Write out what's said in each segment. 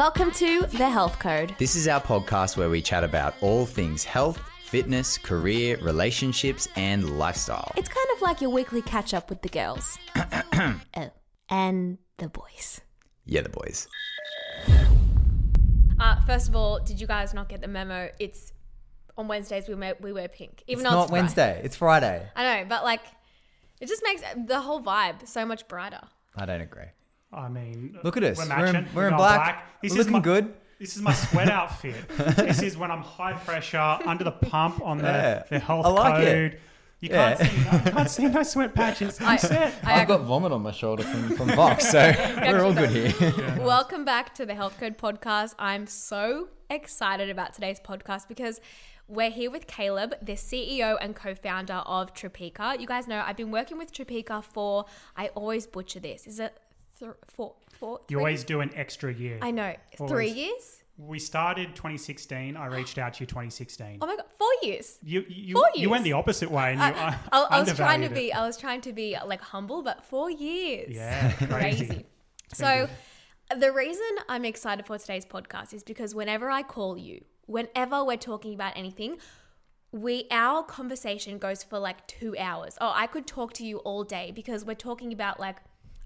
Welcome to The Health Code. This is our podcast where we chat about all things health, fitness, career, relationships, and lifestyle. It's kind of like your weekly catch up with the girls. oh, and the boys. Yeah, the boys. Uh, first of all, did you guys not get the memo? It's on Wednesdays we wear, we wear pink, even It's though not it's Friday. Wednesday. It's Friday. I know, but like, it just makes the whole vibe so much brighter. I don't agree. I mean, Look at us. We're, We're in- matching. we're in going black. This We're is looking my, good. This is my sweat outfit. this is when I'm high pressure under the pump on the, Yeah. the health I like it. code. You can't, see, no, can't see no sweat patches. I'm set. I I've got vomit on my shoulder from, from Vox, so we're all good here. Welcome back to the Health Code podcast. I'm so excited about today's podcast because we're here with Caleb, the CEO and co-founder of Tropeaka. You guys know I've been working with Tropeaka for I always butcher this. Is it th- four, four, You three? always do an extra year. I know three years. we started 2016. I reached out to you 2016. Oh my god, four years. You you, Four you went the opposite way and you I, uh, I, I was trying to be. it. I was trying to be like humble, but four years. Yeah, crazy. crazy. So, the reason I'm excited for today's podcast is because whenever I call you, whenever we're talking about anything, we our conversation goes for like two hours. Oh, I could talk to you all day because we're talking about like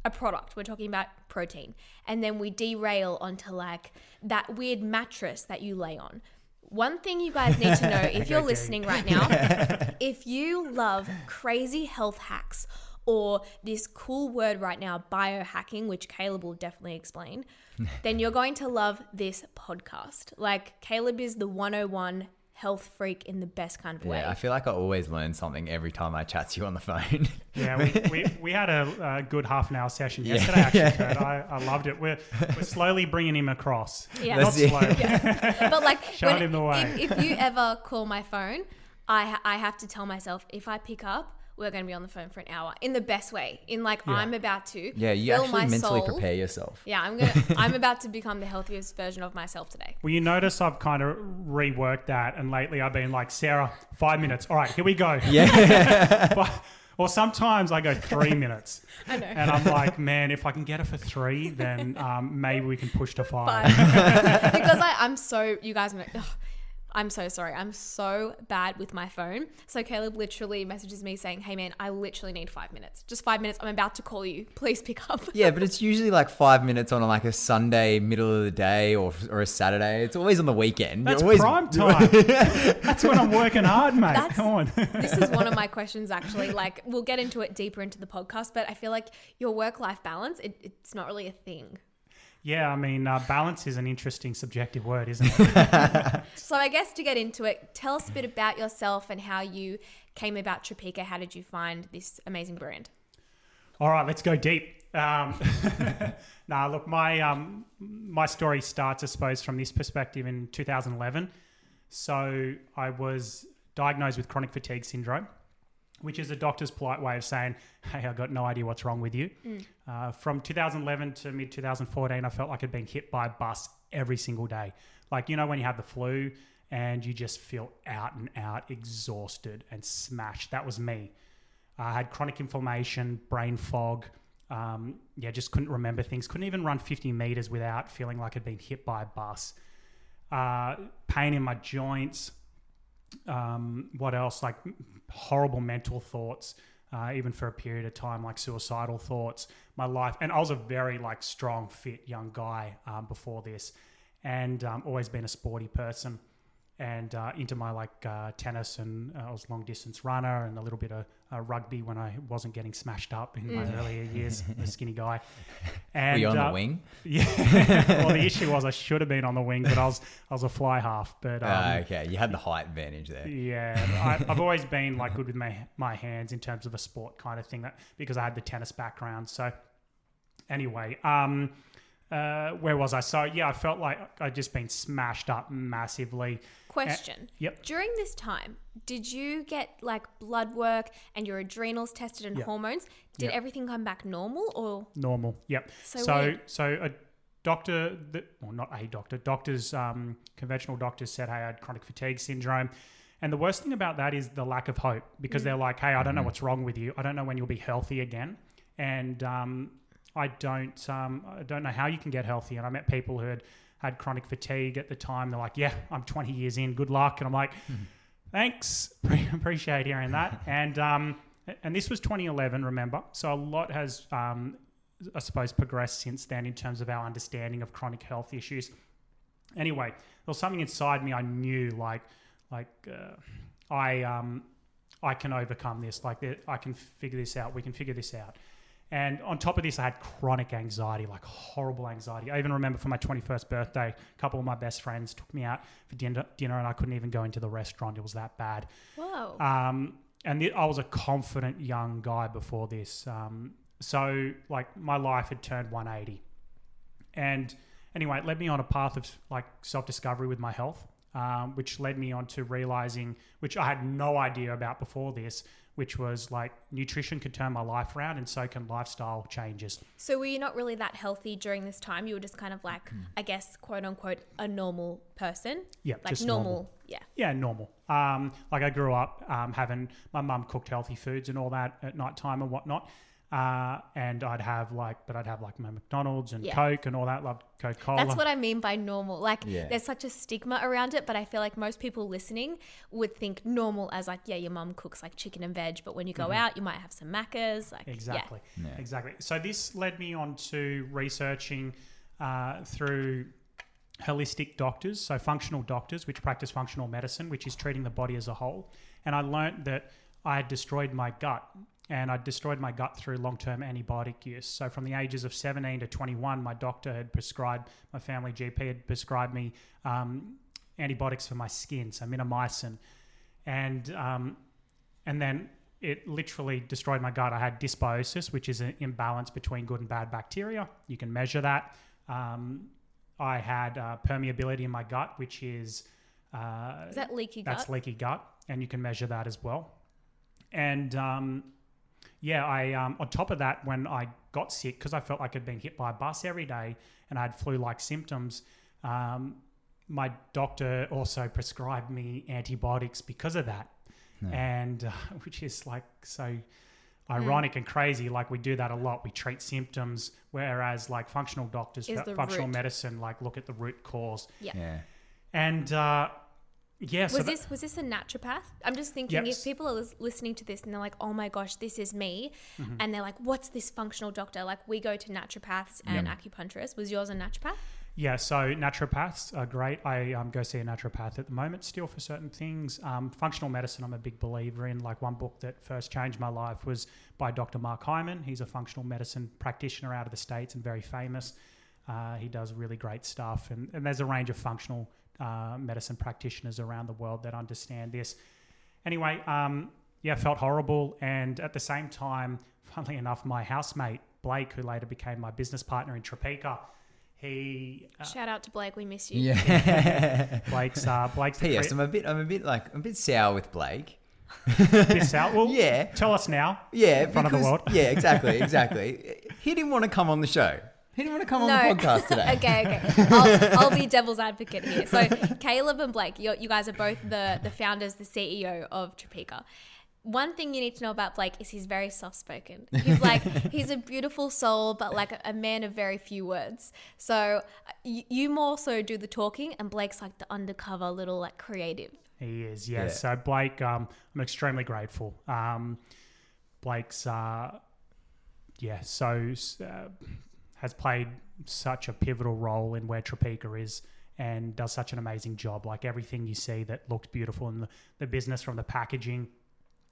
a product. We're talking about protein, and then we derail onto like that weird mattress that you lay on. One thing you guys need to know if you're listening right now, if you love crazy health hacks or this cool word right now, biohacking, which Caleb will definitely explain, then you're going to love this podcast. Like, Caleb is the 101 health freak in the best kind of way. Yeah, I feel like I always learn something every time I chat to you on the phone. Yeah, we, we, we had a, a good half an hour session Yeah. yesterday, actually, Kurt. I, I loved it. We're, we're slowly bringing him across. Yeah. Not That's it. slowly. but like, Showing him the way. If, if you ever call my phone, I, I have to tell myself if I pick up, we're going to be on the phone for an hour in the best way. In like, Yeah. I'm about to yeah, you fill actually my mentally soul. prepare yourself. Yeah, I'm gonna. I'm about to become the healthiest version of myself today. Well, you notice I've kind of reworked that, and lately I've been like, Sarah, five minutes. All right, here we go. Yeah. But- or sometimes I go three minutes, I know. and I'm like, man, if I can get it for three, then um, maybe we can push to five. Five. because I, I'm so. You guys know. ugh, I'm so sorry. I'm so bad with my phone. So Caleb literally messages me saying, "Hey man, I literally need five minutes. Just five minutes. I'm about to call you. Please pick up." yeah, but it's usually like five minutes on like a Sunday, middle of the day, or or a Saturday. It's always on the weekend. That's You're always, prime time. That's when I'm working hard, mate. That's- Come on. this is one of my questions actually. Like we'll get into it deeper into the podcast, but I feel like your work-life balance, it, it's not really a thing. Yeah, I mean, uh, balance is an interesting subjective word, isn't it? So I guess to get into it, tell us a bit about yourself and how you came about Tropeaka. How did you find this amazing brand? All right, let's go deep. Um, nah, look, my um, my story starts, I suppose, from this perspective in 2011. So I was diagnosed with chronic fatigue syndrome, which is a doctor's polite way of saying, "Hey, I've got no idea what's wrong with you." Uh, from 2011 to mid 2014, I felt like I'd been hit by a bus every single day. Like you know when you have the flu and you just feel out and out, exhausted and smashed. That was me. I had chronic inflammation, brain fog. Um, yeah, just couldn't remember things. Couldn't even run 50 meters without feeling like I'd been hit by a bus. Uh, pain in my joints. Um, what else? Like horrible mental thoughts, uh, even for a period of time, like suicidal thoughts. My life, and I was a very like strong, fit young guy um, before this, and um, always been a sporty person and uh, into my like uh, tennis and uh, I was a long distance runner and a little bit of uh, rugby when I wasn't getting smashed up in my earlier years, a skinny guy. Were And you on uh, the wing? Yeah. well, the issue was I should have been on the wing, but I was I was a fly half. But um, Ah, okay, you had the height advantage there. yeah, I, I've always been like good with my my hands in terms of a sport kind of thing that because I had the tennis background. So anyway, um, uh, where was I? So yeah, I felt like I'd just been smashed up massively. Question. Yep. During this time, did you get like blood work and your adrenals tested and Yeah. hormones? Did Yeah. everything come back normal or Normal. Yep. So So weird. so, a doctor, that, well, not a doctor, doctors, um, conventional doctors said, hey, I had chronic fatigue syndrome. And the worst thing about that is the lack of hope because they're like, hey, I don't know what's wrong with you. I don't know when you'll be healthy again. And um, I don't, um, I don't know how you can get healthy. And I met people who had had chronic fatigue at the time. They're like, "Yeah, I'm 20 years in. Good luck." And I'm like, "Thanks, appreciate hearing that." And um, and this was 2011, remember? So a lot has, um, I suppose, progressed since then in terms of our understanding of chronic health issues. Anyway, there was something inside me I knew, like, like uh, I um, I can overcome this. Like, I can figure this out. We can figure this out. And on top of this, I had chronic anxiety, like horrible anxiety. I even remember for my 21st birthday, a couple of my best friends took me out for dinner, dinner and I couldn't even go into the restaurant. It was that bad. Whoa. Um, and the, I was a confident young guy before this. Um, so, like, my life had turned 180. And anyway, it led me on a path of like self discovery with my health, um, which led me on to realizing, which I had no idea about before this, which was like nutrition could turn my life around and so can lifestyle changes. So were you not really that healthy during this time? You were just kind of like, I guess, quote unquote, a normal person. Yeah, Like just normal. normal. Yeah. Yeah, normal. Um, like I grew up um, having my mum cooked healthy foods and all that at night time and whatnot. Uh, and I'd have like, but I'd have like my McDonald's and Yeah. Coke and all that. Loved Coca Cola. That's what I mean by normal. Like, Yeah. there's such a stigma around it, but I feel like most people listening would think normal as like, yeah, your mum cooks like chicken and veg, but when you go out, you might have some Maccas. Like, Exactly. Yeah. Exactly. So this led me on to researching uh, through holistic doctors, so functional doctors, which practice functional medicine, which is treating the body as a whole. And I learned that I had destroyed my gut. And I destroyed my gut through long term antibiotic use. So, from the ages of 17 to 21, my doctor had prescribed, my family GP had prescribed me um, antibiotics for my skin, so minomycin. And um, and then it literally destroyed my gut. I had dysbiosis, which is an imbalance between good and bad bacteria. You can measure that. Um, I had uh, permeability in my gut, which is uh, Is that leaky gut? that's leaky gut, and you can measure that as well. And um, yeah, I um, on top of that, when I got sick because I felt like I'd been hit by a bus every day and I had flu-like symptoms, um, my doctor also prescribed me antibiotics because of that, and uh, which is like so ironic and crazy. Like we do that a lot. We treat symptoms, whereas like functional doctors, Is fu- the functional root. medicine, like look at the root cause. yeah. Yeah. And uh, yeah, so Was that- this was this a naturopath? I'm just thinking Yep. if people are listening to this and they're like, "Oh my gosh, this is me," Mm-hmm. and they're like, "What's this functional doctor?" Like we go to naturopaths and acupuncturists. Was yours a naturopath? Yeah, so naturopaths are great. I um, go see a naturopath at the moment still for certain things. Um, functional medicine, I'm a big believer in. Like one book that first changed my life was by Dr. Mark Hyman. He's a functional medicine practitioner out of the States and very famous. Uh, he does really great stuff. And, and there's a range of functional uh, medicine practitioners around the world that understand this. Anyway, um, yeah, felt horrible. And at the same time, funnily enough, my housemate, Blake, who later became my business partner in Tropeaka, he uh, Shout out to Blake, we miss you. Yeah. Blake's uh, Blake's the P.S. cre- I'm a bit, I'm a bit like, I'm a bit sour with Blake. this out. Well, Yeah. Tell us now. Yeah, in front of the world. Yeah, exactly, exactly. he didn't want to come on the show. He didn't want to come on the podcast today. okay, okay. I'll, I'll be devil's advocate here. So Caleb and Blake, you you guys are both the the founders, the CEO of Tropeaka. One thing you need to know about Blake is he's very soft spoken. He's like he's a beautiful soul, but like a, a man of very few words. So uh, you, you more so do the talking, and Blake's like the undercover little like creative. He is, yes. Yeah. So Blake, um, I'm extremely grateful. Um, Blake's, uh, yeah, so uh, has played such a pivotal role in where Tropeaka is and does such an amazing job. Like everything you see that looks beautiful in the, the business from the packaging.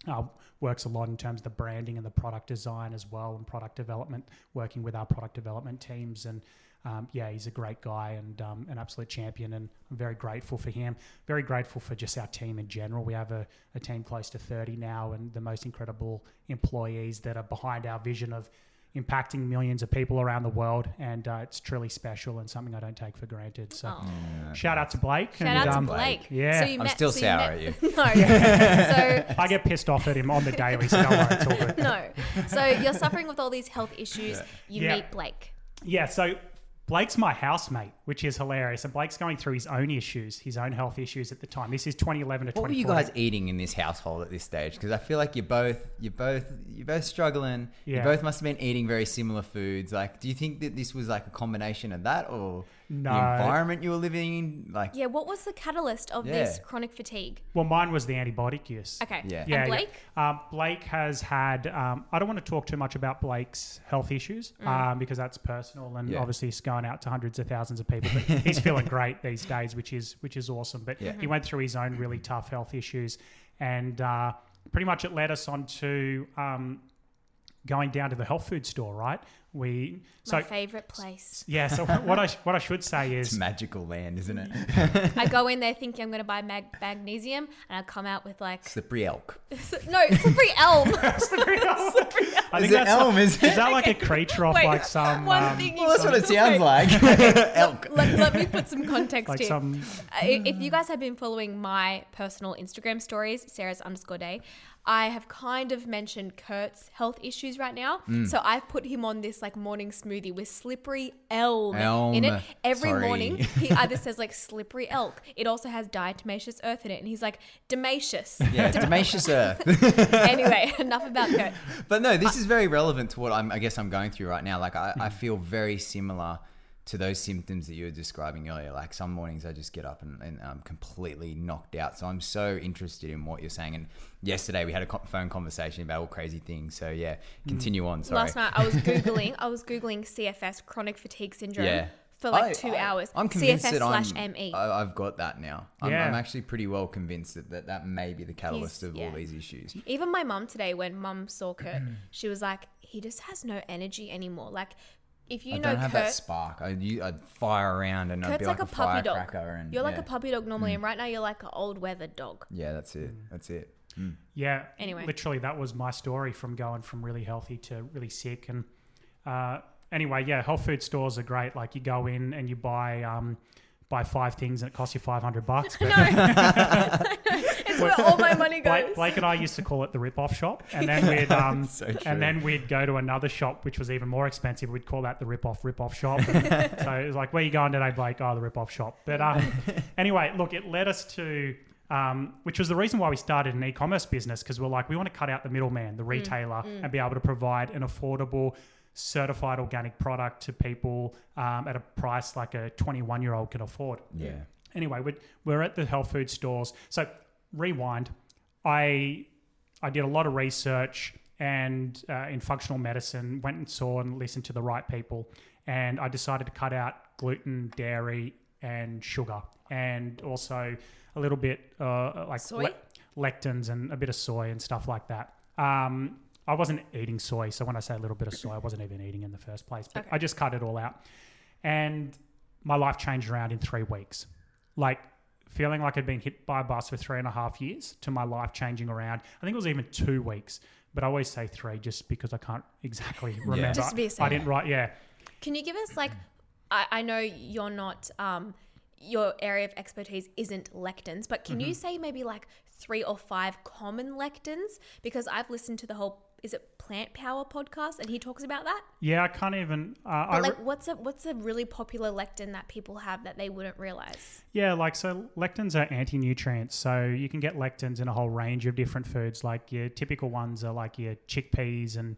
Uh, works a lot in terms of the branding and the product design as well and product development, working with our product development teams. And um, yeah, he's a great guy and um, an absolute champion. And I'm very grateful for him. Very grateful for just our team in general. We have a, a team close to 30 now and the most incredible employees that are behind our vision of impacting millions of people around the world. And uh, it's truly special and something I don't take for granted. So Oh. shout out to Blake. Shout and, out to um, Blake. yeah. so you I'm met, still so sour met, at you. no. so I get pissed off at him on the daily, so don't worry, it's all no. So you're suffering with all these health issues. You Yeah. meet Blake. Yeah, so Blake's my housemate, which is hilarious. And Blake's going through his own issues, his own health issues at the time. This is 2011 to What were you guys eating in this household at this stage? Because I feel like you're both you're both you're both struggling. You both must have been eating very similar foods. Like, do you think that this was like a combination of that, or No. the environment you were living in? Like, Yeah, what was the catalyst of Yeah. this chronic fatigue? Well, mine was the antibiotic use. Okay. Yeah. And Blake? Um, Blake has had. Um, I don't want to talk too much about Blake's health issues Mm. um, because that's personal, and Yeah. obviously it's going out to hundreds of thousands of people. But he's feeling great these days, which is which is awesome. But Yeah. he went through his own really tough health issues, and uh, pretty much it led us on to um, going down to the health food store. Right? We so My favorite place. yeah. So what I what I should say it's is magical land, isn't it? I go in there thinking I'm going to buy mag- magnesium, and I come out with like Slippery elk. no slippery elm. I Is think it that's elm? Is is it? that like a creature off Wait, like some one um, thing. Well, that's what it sounds like. elk. Let, let me put some context like here. some I- if you guys have been following my personal Instagram stories, Sarah's underscore day, I have kind of mentioned Kurt's health issues right now. Mm. So I've put him on this like morning smoothie with slippery elm, Elm, in it. Every sorry. morning, he either says like slippery elk. It also has diatomaceous earth in it. And he's like, Damacious. Yeah, Damacious Earth. anyway, enough about Kurt. But no, this is very relevant to what I'm. I guess I'm going through right now. Like I. I feel very similar to those symptoms that you were describing earlier. Like some mornings I just get up and, and I'm completely knocked out. So I'm so interested in what you're saying. And yesterday we had a phone conversation about all crazy things. So yeah, Hmm. continue on. Sorry. Last night I was googling. I was googling CFS, chronic fatigue syndrome, Yeah. for like I- two I- hours. I'm convinced CFS that I'm, slash ME. I, I've got that now. I'm, Yeah. I'm actually pretty well convinced that that, that may be the catalyst He's- of all these issues. Even my mum today, when mum saw Kurt, she was like, he just has no energy anymore. Like, if you I know don't have that spark. I, you, I'd fire around and I'd be like, like, a puppy dog. firecracker. And, You're like yeah. a puppy dog normally, and right now you're like an old weathered dog. Yeah, that's it. That's it. Mm. Yeah. Anyway. literally, that was my story from going from really healthy to really sick. And uh, anyway, yeah, health food stores are great. Like you go in and you buy um, buy five things and it costs you five hundred bucks. But It's where all my money goes. Blake, Blake and I used to call it the rip-off shop, and then we'd um, So and then we'd go to another shop which was even more expensive. We'd call that the rip-off rip-off shop. so it was like, where you going today, Blake? Oh, the rip-off shop. But um, anyway, look, it led us to. Um, which was the reason why we started an e-commerce business because we're like we want to cut out the middleman, Mm, the retailer, and be able to provide an affordable, certified organic product to people um, at a price like a 21 year old can afford Yeah. anyway, we're, we're at the health food stores. So rewind. I I did a lot of research and uh, in functional medicine, went and saw and listened to the right people, and I decided to cut out gluten, dairy, and sugar, and also a little bit uh, like Soy? lectins and a bit of soy and stuff like that. Um, I wasn't eating soy, so when I say a little bit of soy, I wasn't even eating in the first place. But Okay. I just cut it all out, and my life changed around in three weeks. Like feeling like I'd been hit by a bus for three and a half years to my life changing around. I think it was even two weeks, but I always say three just because I can't exactly remember. Just to be I safe. didn't write. Yeah, Can you give us like, I, I know you're not, um, your area of expertise isn't lectins, but can Mm-hmm. you say maybe like three or five common lectins? Because I've listened to the whole, is it Plant Power podcast, and he talks about that. yeah. I can't even. Uh, I But re- like, what's a what's a really popular lectin that people have that they wouldn't realize? Yeah, like so lectins are anti-nutrients. So you can get lectins in a whole range of different foods. Like your typical ones are like your chickpeas and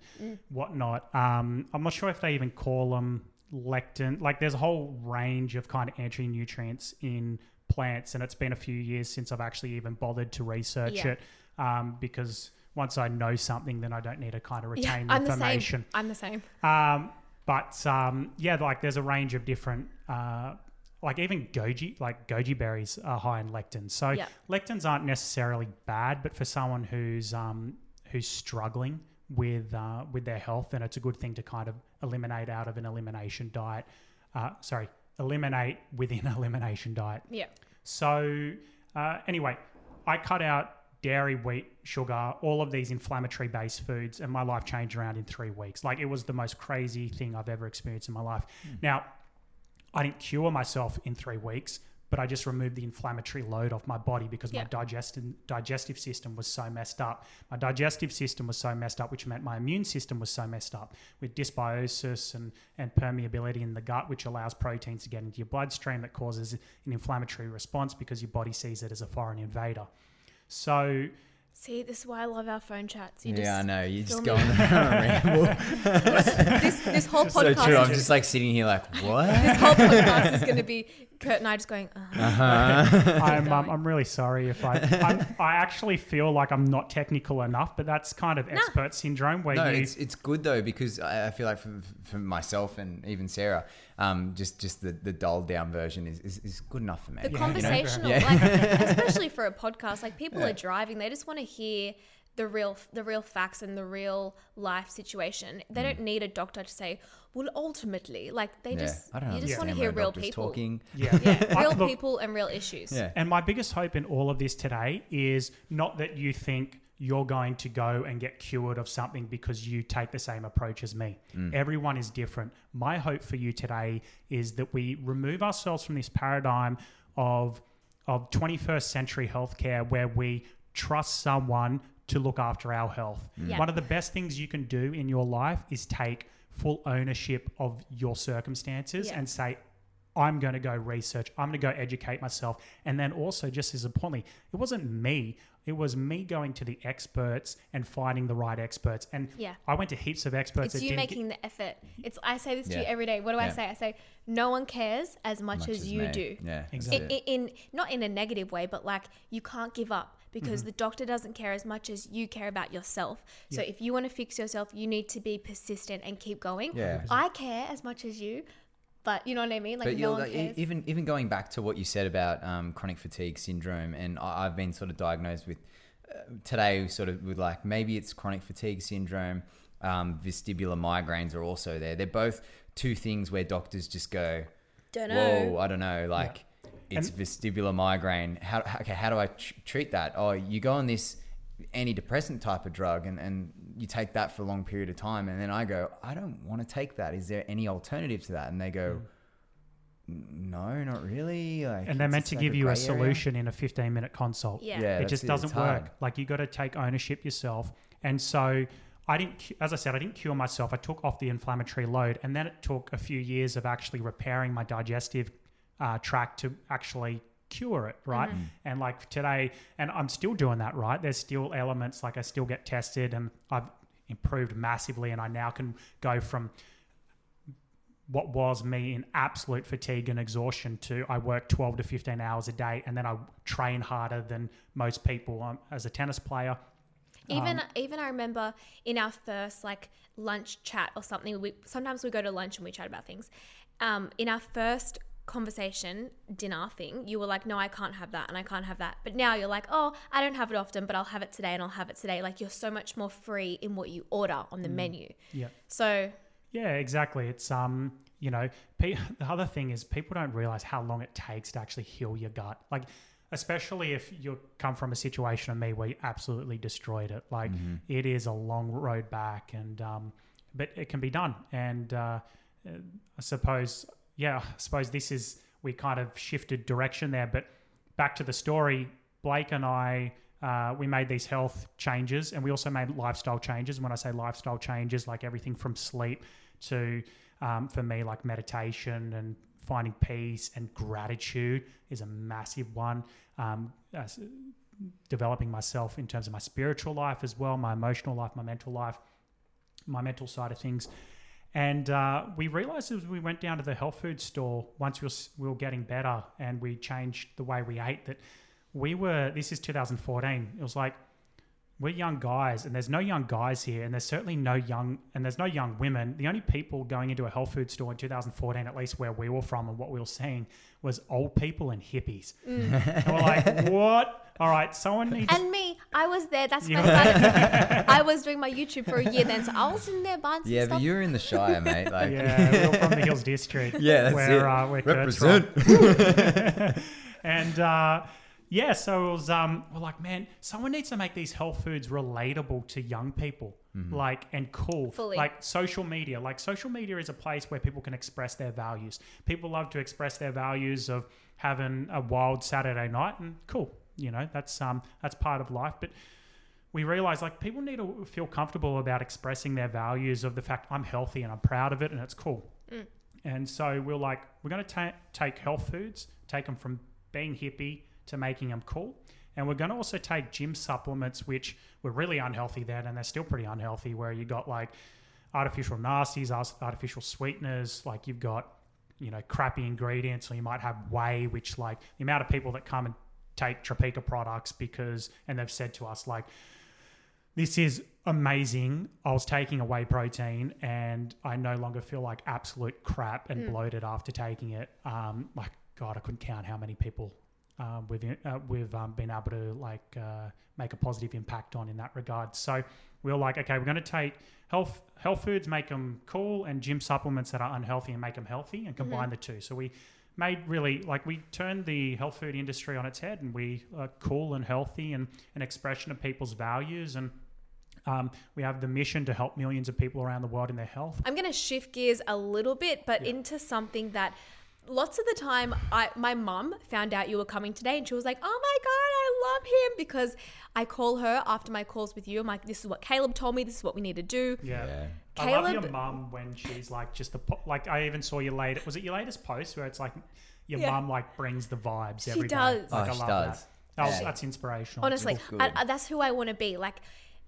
whatnot. Um, I'm not sure if they even call them lectin. Like there's a whole range of kind of anti-nutrients in plants, and it's been a few years since I've actually even bothered to research Yeah. it um, because once I know something, then I don't need to kind of Yeah, retain the I'm the information. same. I'm the same. Um, but um, yeah, like there's a range of different, uh, like even goji, like goji berries are high in lectins. So Yeah. lectins aren't necessarily bad, but for someone who's um, who's struggling with uh, with their health, then it's a good thing to kind of eliminate out of an elimination diet. Uh, sorry, eliminate within elimination diet. Yeah. So uh, anyway, I cut out dairy, wheat, sugar, all of these inflammatory based foods, and my life changed around in three weeks. Like it was the most crazy thing I've ever experienced in my life. Hmm. Now, I didn't cure myself in three weeks, but I just removed the inflammatory load off my body because my Yeah. digestive digestive system was so messed up. My digestive system was so messed up, which meant my immune system was so messed up with dysbiosis and, and permeability in the gut, which allows proteins to get into your bloodstream that causes an inflammatory response because your body sees it as a foreign invader. So See, this is why I love our phone chats. You yeah, I know. You fill just me go on in. a ramble. this this whole so podcast. true. I'm just- just like sitting here like, what? this whole podcast is going to be Kurt and I just going. Uh, Uh-huh. I'm, um. I'm really sorry if I I'm, I actually feel like I'm not technical enough, but that's kind of expert syndrome where No, you it's it's good though because I, I feel like for, for myself and even Sarah, um, just just the, the dulled down version is, is, is good enough for me. the you know? conversational, Yeah. like especially for a podcast, like people Yeah. are driving, they just want to hear the real the real facts and the real life situation. They don't need a doctor to say, well, ultimately, like they Mm. Yeah, just I don't you just want to hear real people. talking. yeah. Yeah, real look, people and real issues. Yeah. And my biggest hope in all of this today is not that you think you're going to go and get cured of something because you take the same approach as me. Everyone is different. My hope for you today is that we remove ourselves from this paradigm of of 21st century healthcare where we trust someone to look after our health. Yeah. One of the best things you can do in your life is take full ownership of your circumstances Yeah. and say I'm going to go research. I'm going to go educate myself. And then also, just as importantly, it wasn't me. It was me going to the experts and finding the right experts. And Yeah. I went to heaps of experts. It's you didn't making the effort. It's I say this to you every day. What do I say? I say no one cares as much, Much as, as you me. do. Yeah, Exactly. in, in not in a negative way, but like you can't give up because Mm-hmm. the doctor doesn't care as much as you care about yourself. So if you want to fix yourself, you need to be persistent and keep going. Yeah. I care as much as you, but you know what I mean. Like but no you're one like, cares. even even going back to what you said about um, chronic fatigue syndrome, and I, I've been sort of diagnosed with uh, today, sort of with like maybe it's chronic fatigue syndrome. Um, vestibular migraines are also there. They're both two things where doctors just go, Don't know. "Whoa, I don't know." Like it's And- vestibular migraine. How, how okay? How do I tr- treat that? Oh, you go on this antidepressant type of drug, and and you take that for a long period of time, and then I go, I don't want to take that. Is there any alternative to that? And they go. No, not really. Like, and they're meant to like give you a grey area. solution in a 15 minute consult. Yeah. Yeah, it just it. doesn't work. Like you got to take ownership yourself. And so I didn't, as I said, I didn't cure myself. I took off the inflammatory load, and then it took a few years of actually repairing my digestive uh, tract to actually cure it, right? Mm-hmm. And like today, and I'm still doing that, right? There's still elements like I still get tested, and I've improved massively, and I now can go from what was me in absolute fatigue and exhaustion to I work 12 to 15 hours a day and then I train harder than most people um, as a tennis player. Even even I remember in our first like lunch chat or something. We sometimes we go to lunch and we chat about things. Um, in our first conversation dinner thing, you were like, "No, I can't have that, and I can't have that." But now you're like, "Oh, I don't have it often, but I'll have it today, and I'll have it today." Like you're so much more free in what you order on the menu. Yeah. So Yeah, exactly. It's um, you know, pe- the other thing is people don't realize how long it takes to actually heal your gut. Like, especially if you come from a situation of me where you absolutely destroyed it. Like, it is a long road back, and um, but it can be done. And uh, uh, I suppose, yeah, I suppose this is we kind of shifted direction there. But back to the story, Blake and I. Uh, we made these health changes and we also made lifestyle changes. When I say lifestyle changes, like everything from sleep to, um, for me, like meditation and finding peace and gratitude is a massive one. Um, developing myself in terms of my spiritual life as well, my emotional life, my mental life, my mental side of things. And uh, we realized as we went down to the health food store, once we we were getting better and we changed the way we ate, that we were, this is 2014, it was like, we're young guys and there's no young guys here and there's certainly no young and there's no young women the only people going into a health food store in 2014 at least where we were from and what we were seeing was old people and hippies and we're like what all right someone needs and me, I was there. That's You when I started. I was doing my YouTube for a year then, so I was in there buying some Yeah, stuff. but you're in the Shire, mate. Like, yeah we're from the hills district Yeah, that's where it. uh, where Kurt's from. represent. and uh, yeah, so it was um we're like, man, someone needs to make these health foods relatable to young people. Like and cool. Fully. Like social media. Like social media is a place where people can express their values. People love to express their values of having a wild Saturday night and cool. You know, that's um that's part of life. But we realize like people need to feel comfortable about expressing their values of the fact I'm healthy and I'm proud of it and it's cool. And so we're like, we're going to ta- take health foods, take them from being hippie to making them cool. And we're going to also take gym supplements, which were really unhealthy then, and they're still pretty unhealthy, where you got like artificial nasties, artificial sweeteners, like you've got, you know, crappy ingredients, or you might have whey, which like the amount of people that come and take Tropeaka products because, and they've said to us, like, this is amazing. I was taking a whey protein and I no longer feel like absolute crap and bloated after taking it. Um, like God, I couldn't count how many people um, we've uh, we've um, been able to like uh, make a positive impact on in that regard. So we are like, okay, we're going to take health health foods, make them cool, and gym supplements that are unhealthy and make them healthy, and combine the two. So we made really like we turned the health food industry on its head, and we are cool and healthy and an expression of people's values and. Um, we have the mission to help millions of people around the world in their health. I'm going to shift gears a little bit, but Yeah. into something that lots of the time I my mum found out you were coming today and she was like, "Oh my god, I love him" because I call her after my calls with you. I'm like, "This is what Caleb told me. This is what we need to do." Yeah. Yeah. I love Caleb- your mum when she's like just the po- like I even saw your late was it your latest post where it's like your Yeah. mum like brings the vibes She every day. does. Like, Oh, I she love does. that. That was, Yeah. that's inspirational. Honestly, I, I- that's who I want to be. Like,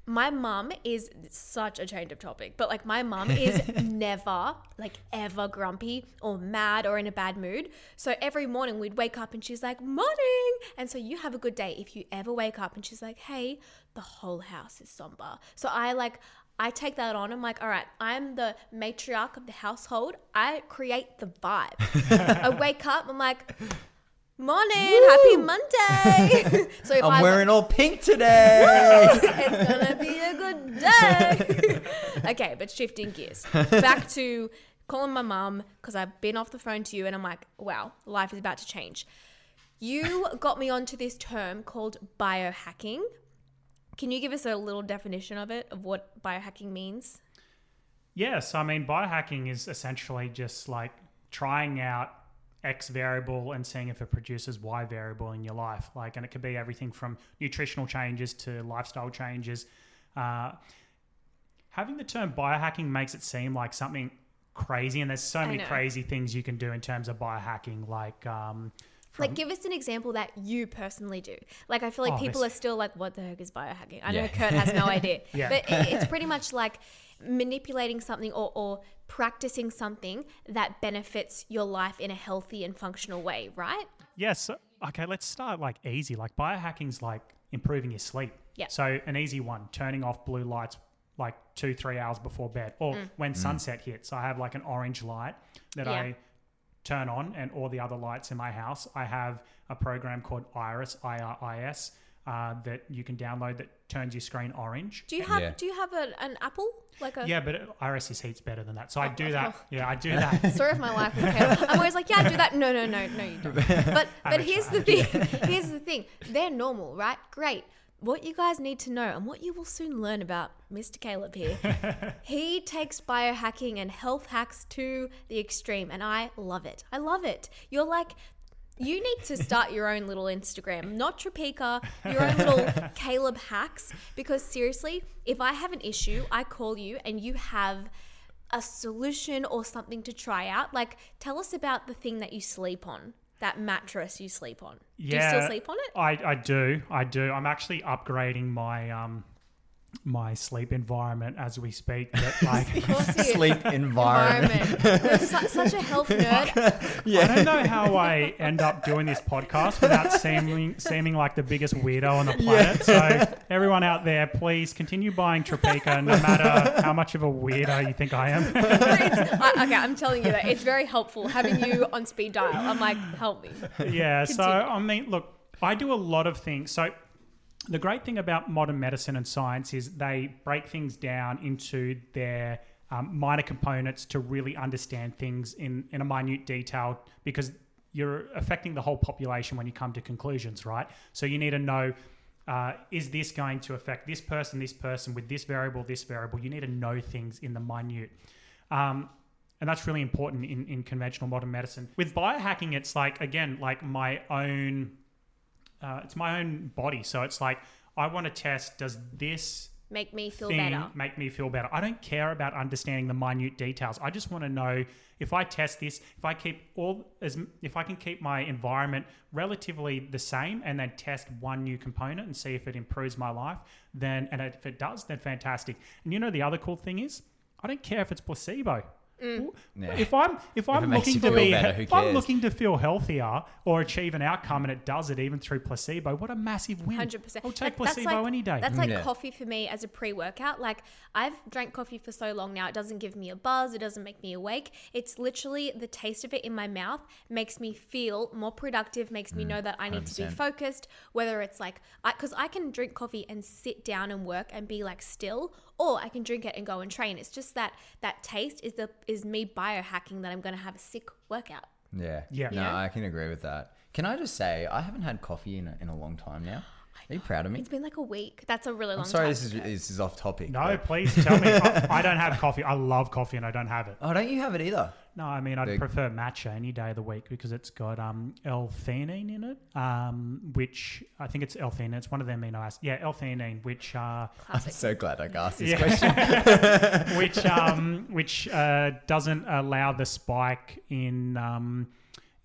my mum is such a change of topic, but like, my mum is never, like, ever grumpy or mad or in a bad mood. So every morning we'd wake up and she's like, Morning. And so you have a good day if you ever wake up and she's like, Hey, the whole house is somber. So I like, I take that on. I'm like, all right, I'm the matriarch of the household. I create the vibe. I wake up, I'm like, morning, happy Monday. so if I'm I wearing all pink today. it's gonna be a good day. okay, but shifting gears back to calling my mum because I've been off the phone to you and I'm like, wow, life is about to change. You got me onto this term called biohacking. Can you give us a little definition of it, of what biohacking means? Yes, I mean biohacking is essentially just like trying out X variable and seeing if it produces Y variable in your life. Like, and it could be everything from nutritional changes to lifestyle changes. Uh, having the term biohacking makes it seem like something crazy, and there's so many know. crazy things you can do in terms of biohacking, like. Um, Like, give us an example that you personally do. Like, I feel like Oh, people this- are still like, what the heck is biohacking? I know Kurt has no idea. Yeah. But it- it's pretty much like manipulating something or, or practicing something that benefits your life in a healthy and functional way, right? Yes. okay, let's start like easy. Like biohacking's like improving your sleep. Yeah. So an easy one, turning off blue lights like two, three hours before bed. Or Mm. when sunset hits, I have like an orange light that Yeah. I turn on and all the other lights in my house. I have a program called Iris, I R I S, uh, that you can download that turns your screen orange. Do you have Yeah. Do you have a, an Apple? Like a Yeah, but Iris is heaps better than that. So I do oh. that. Yeah, I do that. story of my life with Caleb. I'm always like, yeah, I do that. No, no, no, no, you don't. But but here's the thing. Here's the thing. They're normal, right? Great. What you guys need to know, and what you will soon learn about Mr. Caleb here, he takes biohacking and health hacks to the extreme, and I love it. I love it. You're like, you need to start your own little Instagram, not Tropeaka, your own little Caleb hacks. Because seriously, if I have an issue, I call you and you have a solution or something to try out. Like, tell us about the thing that you sleep on, that mattress you sleep on. Do you still sleep on it? I, I do. I do. I'm actually upgrading my um my sleep environment as we speak. But like Of course you- Sleep environment. environment. You're su- such a health nerd. yeah. I don't know how I end up doing this podcast without seeming seeming like the biggest weirdo on the planet. So everyone out there, please continue buying Tropeaka no matter how much of a weirdo you think I am. It's- I- okay, I'm telling you that it's very helpful having you on speed dial. I'm like, help me. yeah. So I mean, look, I do a lot of things. So the great thing about modern medicine and science is they break things down into their um, minor components to really understand things in in a minute detail because you're affecting the whole population when you come to conclusions, right? So you need to know. Uh, is this going to affect this person, this person with this variable, this variable? You need to know things in the minute. Um, and that's really important in, in conventional modern medicine. With biohacking, it's like, again, like my own, uh, it's my own body. So it's like, I want to test, does this Make me feel better. make me feel better. I don't care about understanding the minute details. I just want to know if I test this, if I keep all as if I can keep my environment relatively the same and then test one new component and see if it improves my life, then and if it does, then fantastic. And you know the other cool thing is, I don't care if it's placebo. Mm. Yeah. If I'm if I'm it looking to feel be better, who if I'm looking to feel healthier or achieve an outcome and it does it even through placebo, what a massive win! Hundred percent. I'll take placebo any day. That's like Yeah. coffee for me as a pre-workout. Like I've drank coffee for so long now, it doesn't give me a buzz. It doesn't make me awake. It's literally the taste of it in my mouth makes me feel more productive. Makes me know that I need to be focused. Whether it's like, because I, can drink coffee and sit down and work and be like still, or I can drink it and go and train. It's just that that taste is the is me biohacking that I'm going to have a sick workout. Yeah. Yeah. No, I can agree with that. Can I just say, I haven't had coffee in a, in a long time now. Are you proud of me? It's been like a week. That's a really long I'm sorry, time. this is this is off topic. no, but- please tell me. I, I don't have coffee. I love coffee and I don't have it. Oh, don't you have it either? No, I mean I'd Big. prefer matcha any day of the week because it's got um, L-theanine in it, um, which I think it's L-theanine. It's one of the amino acids. Yeah, L-theanine, which uh, I'm Classic. so glad I asked this Yeah. question. which um, which uh, doesn't allow the spike in um,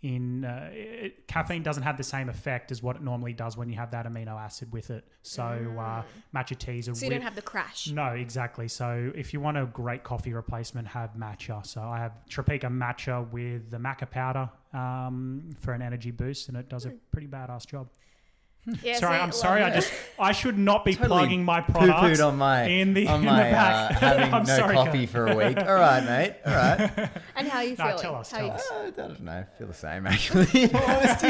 in uh, it, caffeine doesn't have the same effect as what it normally does when you have that amino acid with it. So uh, matcha teas are so you re- don't have the crash. no, exactly. So if you want a great coffee replacement, have matcha. So I have Tropeaka matcha with the maca powder um, for an energy boost, and it does a pretty badass job. Yeah, sorry, see, I'm sorry. I just I should not be Totally plugging my products Poo-pooed on my in the on in my the back. uh, having I'm no sorry, coffee for a week. All right, mate. All right. And how are you Nah, feeling? tell us, How tell you- us. Uh, I don't know. I feel the same actually. In honesty,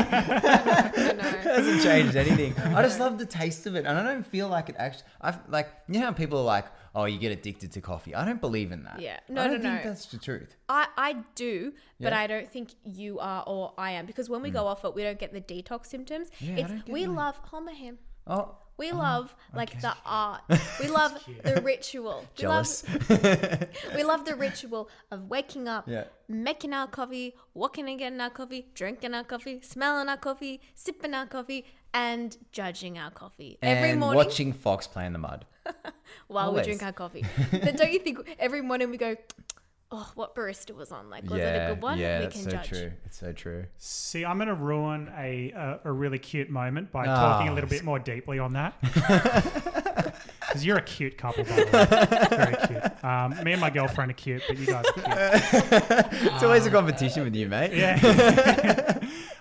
I changed anything. I just love the taste of it, and I don't feel like it actually. I've like you know how people are like, oh, you get addicted to coffee. I don't believe in that. Yeah. I No, don't no, think no. that's the truth. I, I do, but Yeah. I don't think you are or I am because when we go mm. off it, we don't get the detox symptoms. Yeah, I it's don't get we that. love hold my hand. Oh, We oh, love like the art. We love the ritual. We jealous. Love, we love the ritual of waking up, Yeah. making our coffee, walking and getting our coffee, drinking our coffee, smelling our coffee, sipping our coffee, and judging our coffee every morning watching Fox play in the mud. while always. we drink our coffee. but don't you think every morning we go, oh, what barista was on? Like, was yeah, it a good one? yeah, we it's can so judge. true. It's so true. See, I'm going to ruin a, a a really cute moment by Ah, talking a little bit more deeply on that. Because you're a cute couple, by the way. Very cute. Um, me and my girlfriend are cute, but you guys are cute. It's always a competition with you, mate. Yeah.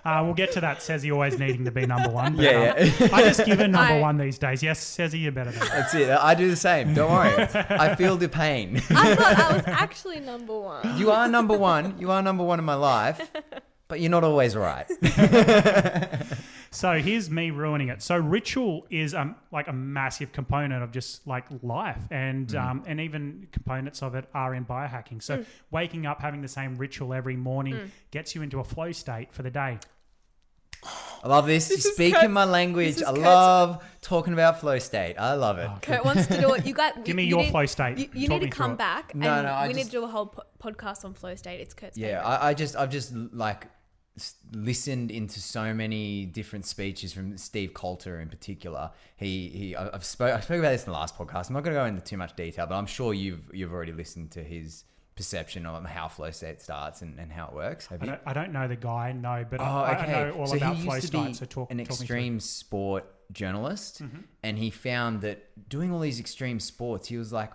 uh, we'll get to that. Sezzy always needing to be number one. But, Yeah, um. I just give her number I- one these days. Yes, Sezzy, you're better than that. That's it. I do the same. Don't worry. I feel the pain. I thought I was actually number one. You are number one. You are number one in my life, but you're not always right. So here's me ruining it. So ritual is um, like a massive component of just like life, and Mm. um, and even components of it are in biohacking. So waking up, having the same ritual every morning gets you into a flow state for the day. I love this. This You're speaking Kurt's- my language. I Kurt's- love talking about flow state. I love it. Kurt wants to do it. You got. Give me you your need- flow state. You, you need to come back, No, and no, I we need just- to do a whole po- podcast on flow state. It's Kurt's Yeah. I, I just I've just like s- listened into so many different speeches from Steve Kotler in particular. He he I've spoke I spoke about this in the last podcast. I'm not going to go into too much detail, but I'm sure you've you've already listened to his perception of how flow state starts and, and how it works. Have I you? don't, I don't know the guy, no, but Oh, I, okay. I know all so about flow used to be state. So talk an talk. Mm-hmm. extreme sport journalist, and he found that doing all these extreme sports, he was like,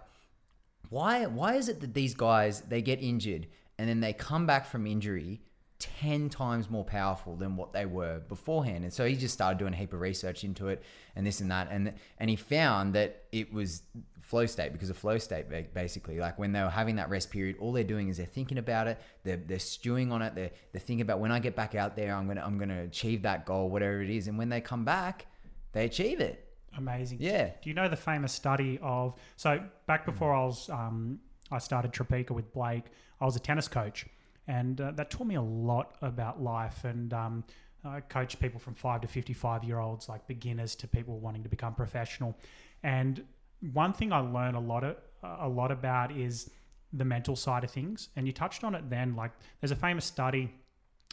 why why is it that these guys they get injured and then they come back from injury 10 times more powerful than what they were beforehand. And so he just started doing a heap of research into it and this and that. And and he found that it was flow state because of flow state basically. Like when they were having that rest period all they're doing is they're thinking about it. They're, they're stewing on it. They're, they're thinking about when i get back out there i'm gonna i'm gonna achieve that goal whatever it is. And when they come back they achieve it. Amazing. Yeah. Do you know the famous study of so back before I was um, I started Tropeaka with Blake, I was a tennis coach, and uh, that taught me a lot about life. And um, I coach people from five to fifty-five year olds, like beginners to people wanting to become professional. And one thing I learned a lot of, a lot about is the mental side of things. And you touched on it then. Like there's a famous study.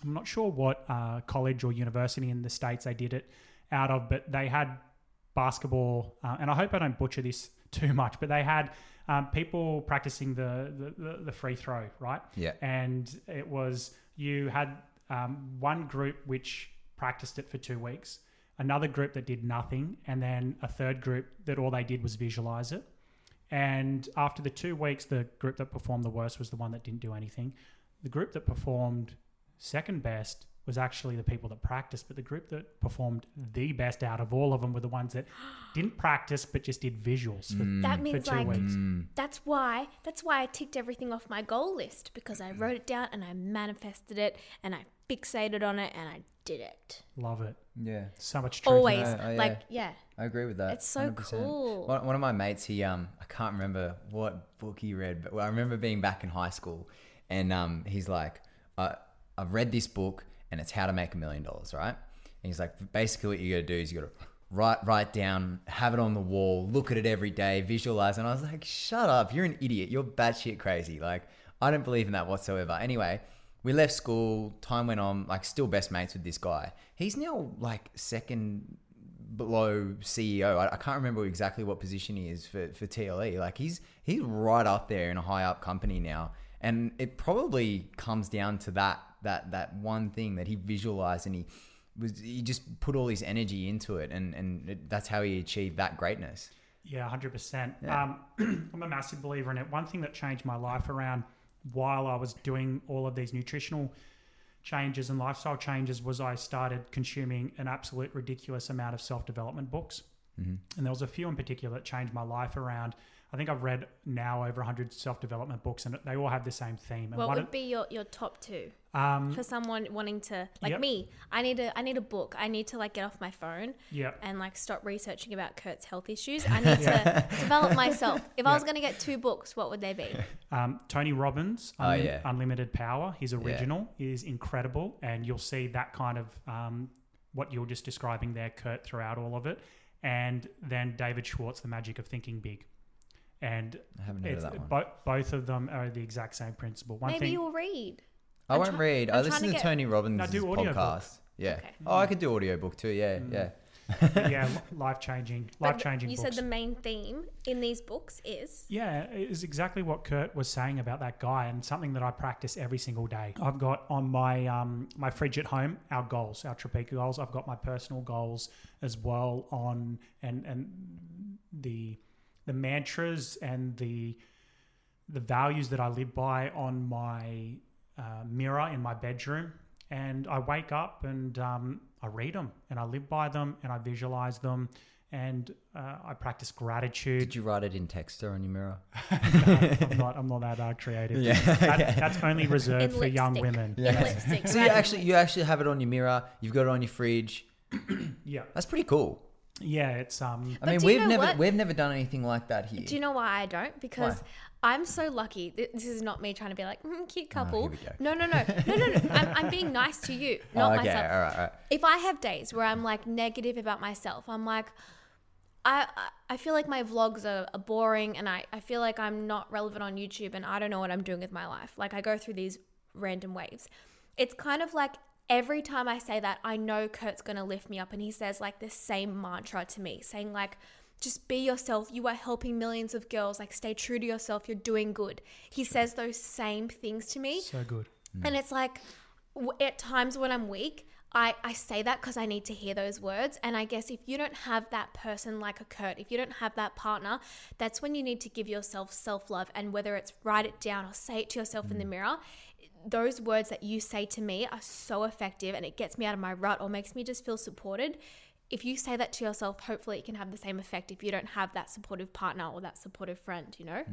I'm not sure what uh, college or university in the states they did it out of, but they had basketball, uh, and I hope I don't butcher this too much, but they had um, people practicing the, the, the, free throw, right? Yeah. And it was, you had um, one group which practiced it for two weeks, another group that did nothing, and then a third group that all they did was visualize it. And after the two weeks, the group that performed the worst was the one that didn't do anything. The group that performed second best was actually the people that practiced, but the group that performed the best out of all of them were the ones that didn't practice but just did visuals. For, That for means two like weeks. that's why that's why I ticked everything off my goal list because I wrote it down and I manifested it and I fixated on it and I did it. Love it. Yeah. So much truth. Always that. Oh, yeah. like yeah. I agree with that. It's so 100%. cool. One, one of my mates, he um, I can't remember what book he read, but I remember being back in high school, and um, he's like, I, I've read this book, and it's how to make a million dollars, right? And he's like, basically, what you got to do is you got to write write down, have it on the wall, look at it every day, visualize. And I was like, shut up, you're an idiot, you're batshit crazy. Like, I don't believe in that whatsoever. Anyway. We left school, time went on, like still best mates with this guy. He's now like second below CEO. I, I can't remember exactly what position he is for, for TLE. Like he's he's right up there in a high up company now, and it probably comes down to that that that one thing that he visualized and he was he just put all his energy into it, and and it, that's how he achieved that greatness. Yeah, hundred percent. Yeah. Um, I'm a massive believer in it. One thing that changed my life around while I was doing all of these nutritional changes and lifestyle changes was I started consuming an absolute ridiculous amount of self development books, Mm-hmm. and there was a few in particular that changed my life around. I think I've read now over 100 self development books, and they all have the same theme. And What one would be your, your top two um, for someone wanting to like Yep. me? I need a I need a book. I need to like get off my phone yeah, and like stop researching about Kurt's health issues. I need to develop myself. If I was going to get two books, what would they be? Um, Tony Robbins, Oh, Unlim- yeah. Unlimited Power, his original is incredible, and you'll see that kind of um, what you're just describing there, Kurt, throughout all of it. And then David Schwartz, The Magic of Thinking Big, and I haven't heard of that one. bo- both of them are the exact same principle. One Maybe thing, you'll read. I I'm won't try- read. I'm I trying listen to to get- Tony Robbins' No, do audiobook. podcast. Yeah. Okay. Oh, I could do audiobook too. Yeah, Mm. yeah. yeah, life changing, life changing. You books. said the main theme in these books is Yeah, it is exactly what Kurt was saying about that guy, and something that I practice every single day. I've got on my um, my fridge at home our goals, our Tropeaka goals. I've got my personal goals as well on, and and the the mantras and the the values that I live by on my uh, mirror in my bedroom. And I wake up and um, I read them, and I live by them, and I visualize them, and uh, I practice gratitude. Did you write it in text or on your mirror? I'm not. I'm not that uh, creative. Yeah. That, that's only reserved In for young lipstick. women. in lipstick. So you actually you actually have it on your mirror. You've got it on your fridge. Yeah, That's pretty cool. Yeah. It's um. I But mean, do you we've know never what? we've never done anything like that here. Do you know why I don't? Because I'm so lucky. Th- This is not me trying to be like mm, cute couple. Oh, we go. No, no, no, no, no, no. I'm, I'm being nice to you, Oh, not okay, myself. all right, all right. If I have days where I'm like negative about myself, I'm like, I I- I feel like my vlogs are, are boring, and I I feel like I'm not relevant on YouTube, and I don't know what I'm doing with my life. Like I go through these random waves. It's kind of like every time I say that, I know Kurt's gonna lift me up, and he says like the same mantra to me, saying like. Just be yourself. You are helping millions of girls. Like, stay true to yourself. You're doing good. He says those same things to me. So good. Mm. And it's like w- at times when I'm weak, I, I say that because I need to hear those words. And I guess if you don't have that person like a Kurt, if you don't have that partner, that's when you need to give yourself self love. And whether it's write it down or say it to yourself in the mm. mirror, those words that you say to me are so effective and it gets me out of my rut or makes me just feel supported. If you say that to yourself, hopefully it can have the same effect if you don't have that supportive partner or that supportive friend, you know?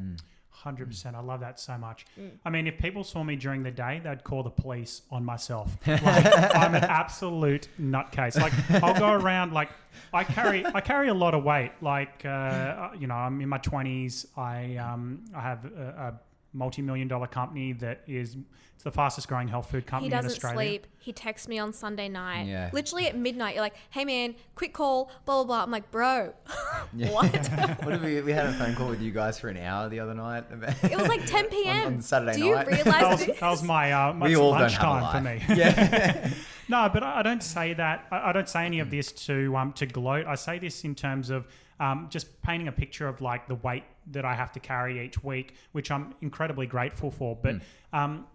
Hundred percent. I love that so much. Mm. I mean, if people saw me during the day, they'd call the police on myself. Like, I'm an absolute nutcase. Like I'll go around like I carry I carry a lot of weight. Like uh, you know, I'm in my twenties. I um I have a, a multi-million dollar company that is it's the fastest growing health food company in doesn't Australia. sleep. He texts me on Sunday night. Yeah. Literally at midnight, you're like, hey man, quick call, blah, blah, blah. I'm like, bro, what? what did we, we had a phone call with you guys for an hour the other night. It was like 10 p.m. on Saturday Do you night. realize That was, that was my, uh, my we all don't have a lunchtime for me. Yeah. No, but I I don't say that. I I don't say any of this to um, to gloat. I say this in terms of um, just painting a picture of like the weight that I have to carry each week, which I'm incredibly grateful for. But um,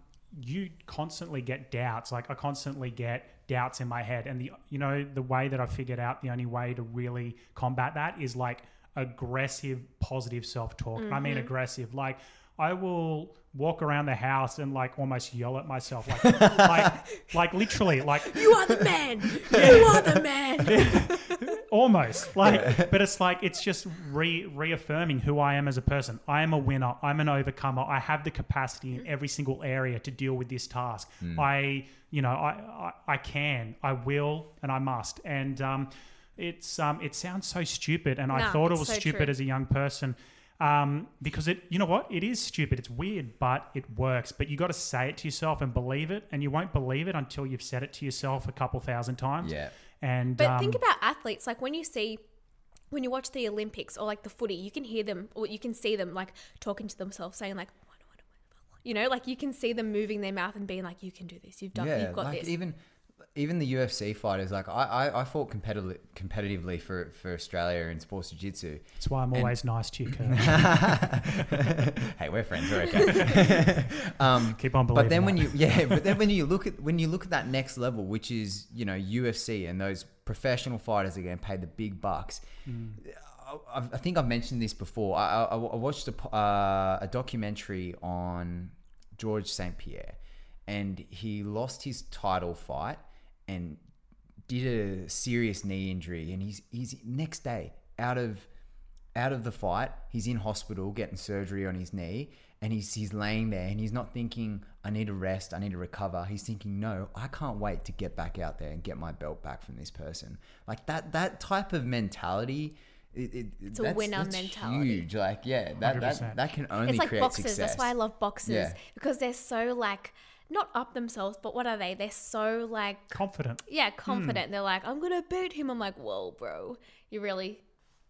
you constantly get doubts. Like I constantly get doubts in my head, and the you know the way that I figured out the only way to really combat that is like aggressive, positive self talk. I mean aggressive, like. I will walk around the house and like almost yell at myself, like, like, like literally, like you are the man. You are the man. almost like but it's like it's just re- reaffirming who i am as a person i am a winner i'm an overcomer i have the capacity in every single area to deal with this task i you know I, I i can i will and i must and um it's um it sounds so stupid and i thought it was so stupid true. as a young person um, because it, you know what, it is stupid. It's weird, but it works. But you got to say it to yourself and believe it, and you won't believe it until you've said it to yourself a couple thousand times. Yeah. And But um, think about athletes, like when you see, when you watch the Olympics or like the footy, you can hear them or you can see them like talking to themselves, saying like, you know, like you can see them moving their mouth and being like, "You can do this. You've done. yeah, you've got like this." even even the UFC fighters, like I, I, I fought competitively competitively for, for Australia in sports jiu-jitsu. that's why I'm always nice to you, Kurt. hey, we're friends, we're okay. um, Keep on believing. but then when you yeah, but then when you look at when you look at that next level, which is you know UFC and those professional fighters are getting paid the big bucks. I, I think I've mentioned this before. I, I, I watched a, uh, a documentary on George St Pierre, and he lost his title fight and did a serious knee injury, and he's he's next day out of out of the fight. He's in hospital getting surgery on his knee, and he's he's laying there, and he's not thinking, "I need to rest, I need to recover." He's thinking, "No, I can't wait to get back out there and get my belt back from this person." Like that that type of mentality. It, it, It's a that's- winner that's mentality. Huge, like yeah, that, 100%. that that can only it's like create boxers. success. That's why I love boxers Yeah. because they're so like not up themselves, but what are they? They're so like confident. yeah, hmm. confident. They're like, I'm gonna beat him. I'm like, whoa, bro, you really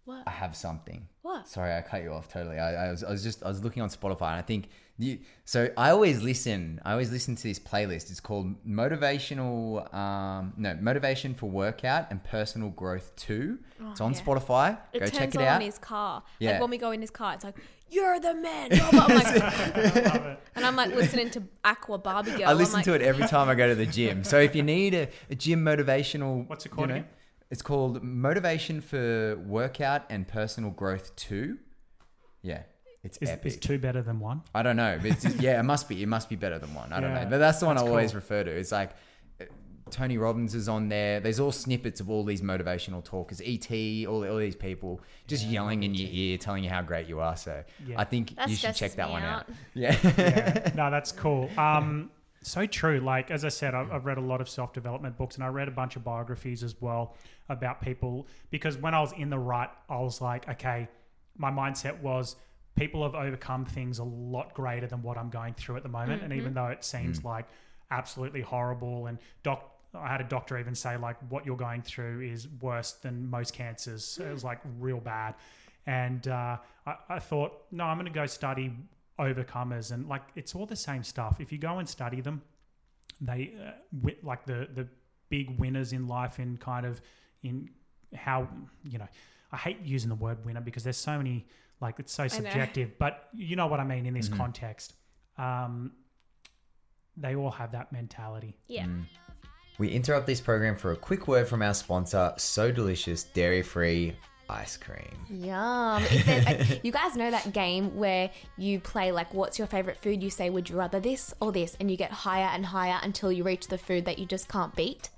what? I have something. What? Sorry, I cut you off totally. I, I was I was just I was looking on Spotify and I think you. So I always listen. I always listen to this playlist. It's called motivational. Um, no, motivation for workout and personal growth two. it's on yeah. Spotify. It Go turns check it on out. in his car. Yeah. Like when we go in his car, it's like, You're the man. blah, blah. I'm like, and I'm like listening to Aqua Barbie Girl. I listen like, to it every time I go to the gym. So if you need a, a gym motivational, What's it you called know, again? It's called Motivation for Workout and Personal Growth Two. Yeah, it's Is, epic. is two better than one? I don't know, but it's just, yeah, it must be. It must be better than one. I don't know, but that's the one I that's always cool. refer to. It's like uh, Tony Robbins is on there. There's all snippets of all these motivational talkers, ET, all, all these people just yelling in your ear, telling you how great you are. So Yeah. I think That you should check that one out. out. Yeah. yeah, no, that's cool. Um, so true. Like as I said, I've, I've read a lot of self development books, and I read a bunch of biographies as well about people. Because when I was in the rut, I was like, okay, my mindset was people have overcome things a lot greater than what I'm going through at the moment. And even mm-hmm. though it seems mm. like absolutely horrible, and doc. I had a doctor even say like what you're going through is worse than most cancers. It was mm. like real bad, and uh, I, I thought no, I'm going to go study overcomers and like it's all the same stuff. If you go and study them, they uh, wi- like the the big winners in life in kind of in how you know. I hate using the word winner because there's so many like it's so subjective, but you know what I mean in this context. Um, they all have that mentality. yeah. We interrupt this program for a quick word from our sponsor, So Delicious Dairy Free Ice Cream. Yum. You guys know that game where you play like, what's your favorite food? You say, would you rather this or this? And you get higher and higher until you reach the food that you just can't beat.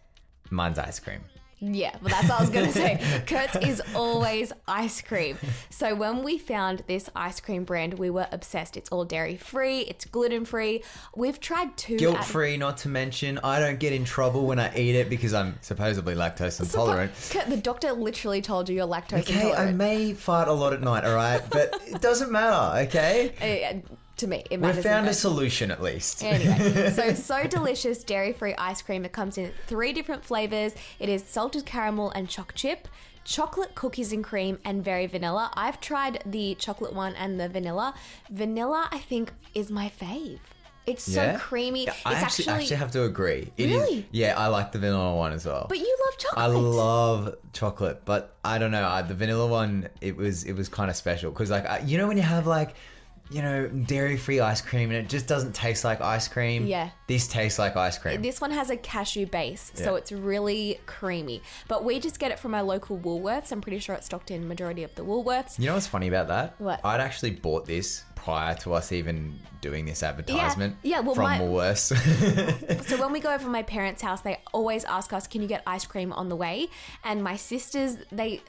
Mine's ice cream. Yeah, well, that's what I was gonna say. Kurt's is always ice cream. So when we found this ice cream brand, we were obsessed. It's all dairy free, it's gluten free. We've tried two. Guilt at- free, not to mention, I don't get in trouble when I eat it because I'm supposedly lactose intolerant. Kurt, the doctor literally told you you're lactose intolerant. Okay, I may fart a lot at night, all right? But it doesn't matter, okay? Uh, to me. It We matters. in found a solution at least. Anyway, so so delicious dairy free ice cream. It comes in three different flavors. It is salted caramel and choc chip, chocolate cookies and cream, and very vanilla. I've tried the chocolate one and the vanilla. Vanilla, I think, is my fave. It's so Yeah? creamy. It's I actually, actually have to agree. It is- Really? yeah, I like the vanilla one as well. but you love chocolate. I love chocolate, but I don't know. I, the vanilla one, it was it was kind of special because like I, you know when you have like you know dairy free ice cream and it just doesn't taste like ice cream. Yeah. This tastes like ice cream. This one has a cashew base, so Yeah. it's really creamy. But we just get it from our local Woolworths. I'm pretty sure it's stocked in majority of the Woolworths. you know what's funny about that? What? I'd actually bought this prior to us even doing this advertisement. yeah, well, from my- Woolworths. So when we go over to my parents' house, they always ask us, "Can you get ice cream on the way?" And my sisters, they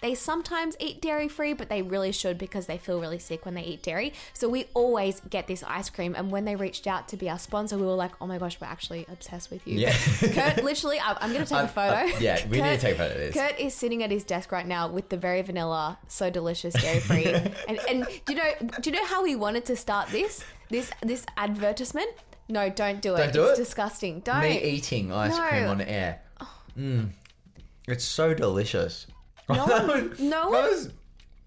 they sometimes eat dairy free, but they really should because they feel really sick when they eat dairy. So we always get this ice cream. And when they reached out to be our sponsor, we were like, "Oh my gosh, we're actually obsessed with you." Yeah. Kurt, literally, I- I'm going to take a I'm- uh, uh, photo. I'm- yeah, we need to take a photo of this. Kurt is sitting at his desk right now with the very vanilla, so delicious, dairy free. and and do you know do you know how we wanted to start this this this advertisement? No, don't do it. Don't do it's it? disgusting. Don't. Me eating ice No. cream on air. Mm. It's so delicious. No that one- was, no that one- was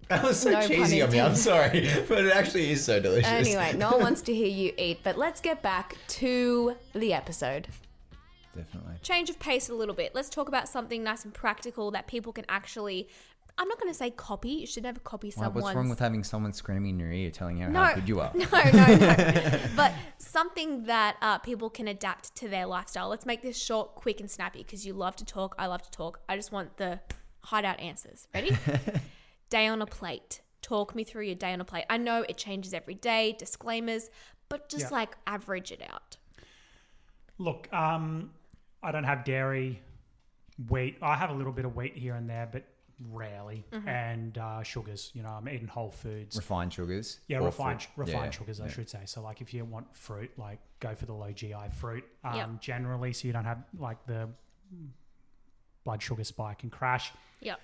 that was so No pun cheesy on me. I'm sorry, but it actually is so delicious. Anyway, no one wants to hear you eat, but let's get back to the episode. definitely. Change of pace a little bit. Let's talk about something nice and practical that people can actually. I'm not going to say copy. You should never copy Why, someone's. what's wrong with having someone screaming in your ear telling you No, how good you are? No, no, no. but something that uh, people can adapt to their lifestyle. Let's make this short, quick, and snappy because you love to talk. I love to talk. I just want the hideout answers. Ready? day on a plate. Talk me through your day on a plate. I know it changes every day, disclaimers, but just Yeah. like average it out. Look, um, I don't have dairy, wheat. I have a little bit of wheat here and there, but rarely. Mm-hmm. And uh, sugars. You know, I'm eating whole foods. Refined sugars. Yeah, refined fruit. refined Yeah, sugars, I yeah. should say. So, like, if you want fruit, like, go for the low GI fruit. Um, Yep. Generally, so you don't have like the blood sugar spike and crash. Yep.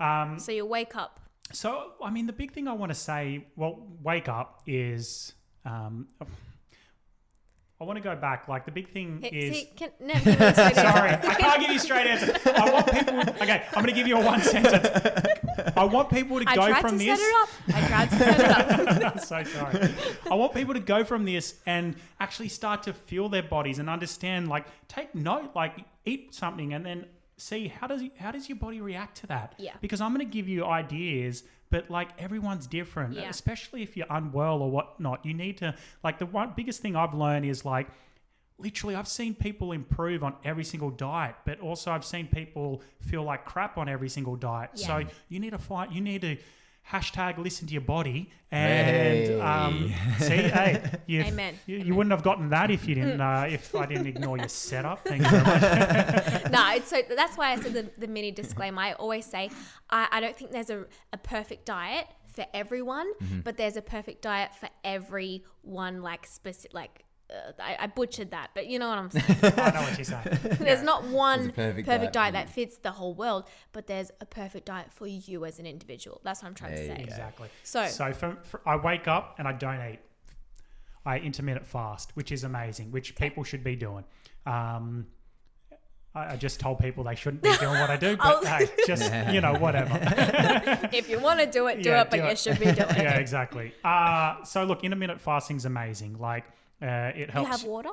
Um, So you wake up. so, I mean, the big thing I want to say, well, wake up is. Um, I want to go back. Like, the big thing Hit- is. see, can, no, give me a straight answer. Sorry, I can't give you a straight answer. I want people. Okay, I'm going to give you a one sentence. I want people to I go tried from to this. set it up. I tried to set it up. I'm so sorry. I want people to go from this and actually start to feel their bodies and understand. Like, take note. Like, eat something and then see how does how does your body react to that. Yeah. Because I'm going to give you ideas, but like everyone's different. Yeah. Especially if you're unwell or whatnot. You need to like the one biggest thing I've learned is like. Literally, I've seen people improve on every single diet, but also I've seen people feel like crap on every single diet. Yeah. So you need to fight. You need to hashtag listen to your body and um, see, hey, you've- Amen. You, you wouldn't have gotten that if you didn't. Uh, if I didn't ignore your setup. Thank you very much. no, it's so that's why I said the, the mini disclaimer. I always say I, I don't think there's a, a perfect diet for everyone, but there's a perfect diet for every one like specific like. Uh, I, I butchered that, but you know what I'm saying. I know what you're saying. There's not one There's perfect, perfect diet, diet. that fits the whole world, but there's a perfect diet for you as an individual. That's what I'm trying There to say. Exactly. So- so for, for, I wake up and I don't eat. I intermittent fast, which is amazing, which people should be doing. Um, I, I just told people they shouldn't be doing what I do, but I'll- hey, just you know, whatever. If you want to do it, do Yeah, it, but do you it. should be doing it. yeah, exactly. Uh, so look, intermittent fasting's amazing. Like uh, it You have water?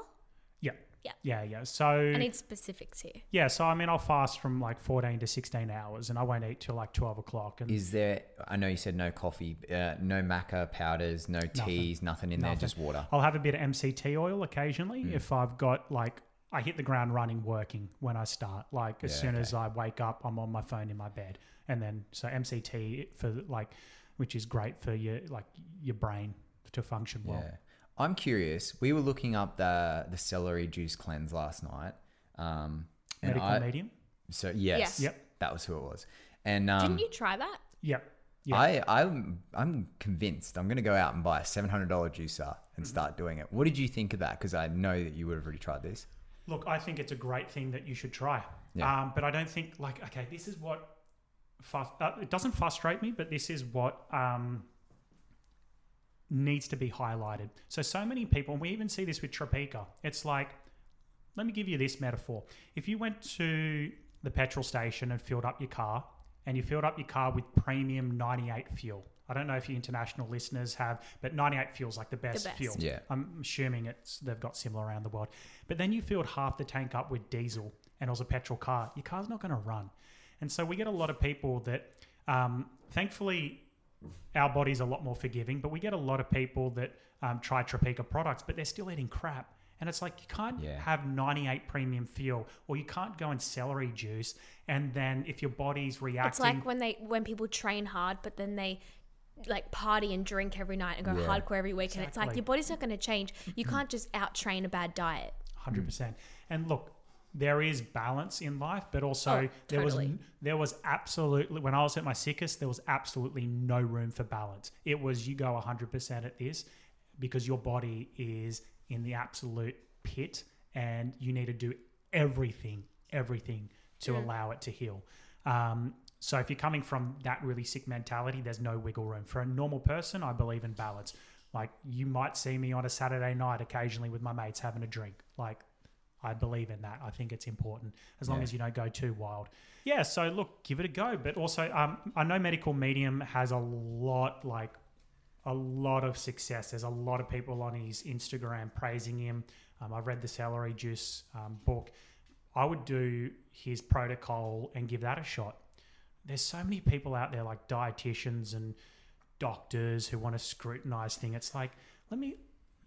yeah. Yeah. Yeah, yeah. So I need specifics here. Yeah, so I mean, I'll fast from like 14 to 16 hours and I won't eat till like 12 o'clock. And Is there? I know you said no coffee, uh, no maca powders, no teas, nothing in there, just water. I'll have a bit of MCT oil occasionally Mm. if I've got like, I hit the ground running working when I start. Like, as Yeah, soon okay. as I wake up, I'm on my phone in my bed. And then, so MCT for like, which is great for your, like, your brain to function well. Yeah. I'm curious. We were looking up the the celery juice cleanse last night. Um, Medical I, medium? So yes, Yes. Yep. that was who it was. And um, Didn't you try that? Yep. Yeah. I I'm I'm convinced I'm going to go out and buy a seven hundred dollar juicer and start doing it. What did you think of that? Because I know that you would have already tried this. Look, I think it's a great thing that you should try. Yeah. Um, but I don't think like okay, this is what frus- uh, it doesn't frustrate me, but this is what um, needs to be highlighted. So, so many people, and we even see this with Tropeaka, it's like, let me give you this metaphor. If you went to the petrol station and filled up your car, and you filled up your car with premium 98 fuel. I don't know if your international listeners have, but 98 fuel's like the best, best. fuel. Yeah. I'm assuming it's they've got similar around the world. But then you filled half the tank up with diesel and it was a petrol car. Your car's not going to run. And so we get a lot of people that, um, thankfully, our body's a lot more forgiving, but we get a lot of people that um, try Tropeaka products, but they're still eating crap. And it's like you can't Yeah. have 98 premium fuel, or you can't go in celery juice. And then if your body's reacting, It's like when they when people train hard, but then they like party and drink every night and go Yeah. hardcore every week, and it's like your body's not going to change. You can't just out train a bad diet. hundred percent. And look, there is balance in life, but also Oh, there was there was absolutely when I was at my sickest, there was absolutely no room for balance. It was you go hundred percent at this because your body is in the absolute pit, and you need to do everything, everything to allow it to heal. Um, so if you're coming from that really sick mentality, there's no wiggle room. For a normal person, I believe in balance. Like you might see me on a Saturday night occasionally with my mates having a drink. Like I believe in that. I think it's important as long Yeah. as you don't go too wild. Yeah. So look, give it a go. But also, um, I know Medical Medium has a lot like a lot of success. There's a lot of people on his Instagram praising him. Um, I've read the Celery Juice um, book. I would do his protocol and give that a shot. There's so many people out there like dietitians and doctors who want to scrutinize things. It's like, let me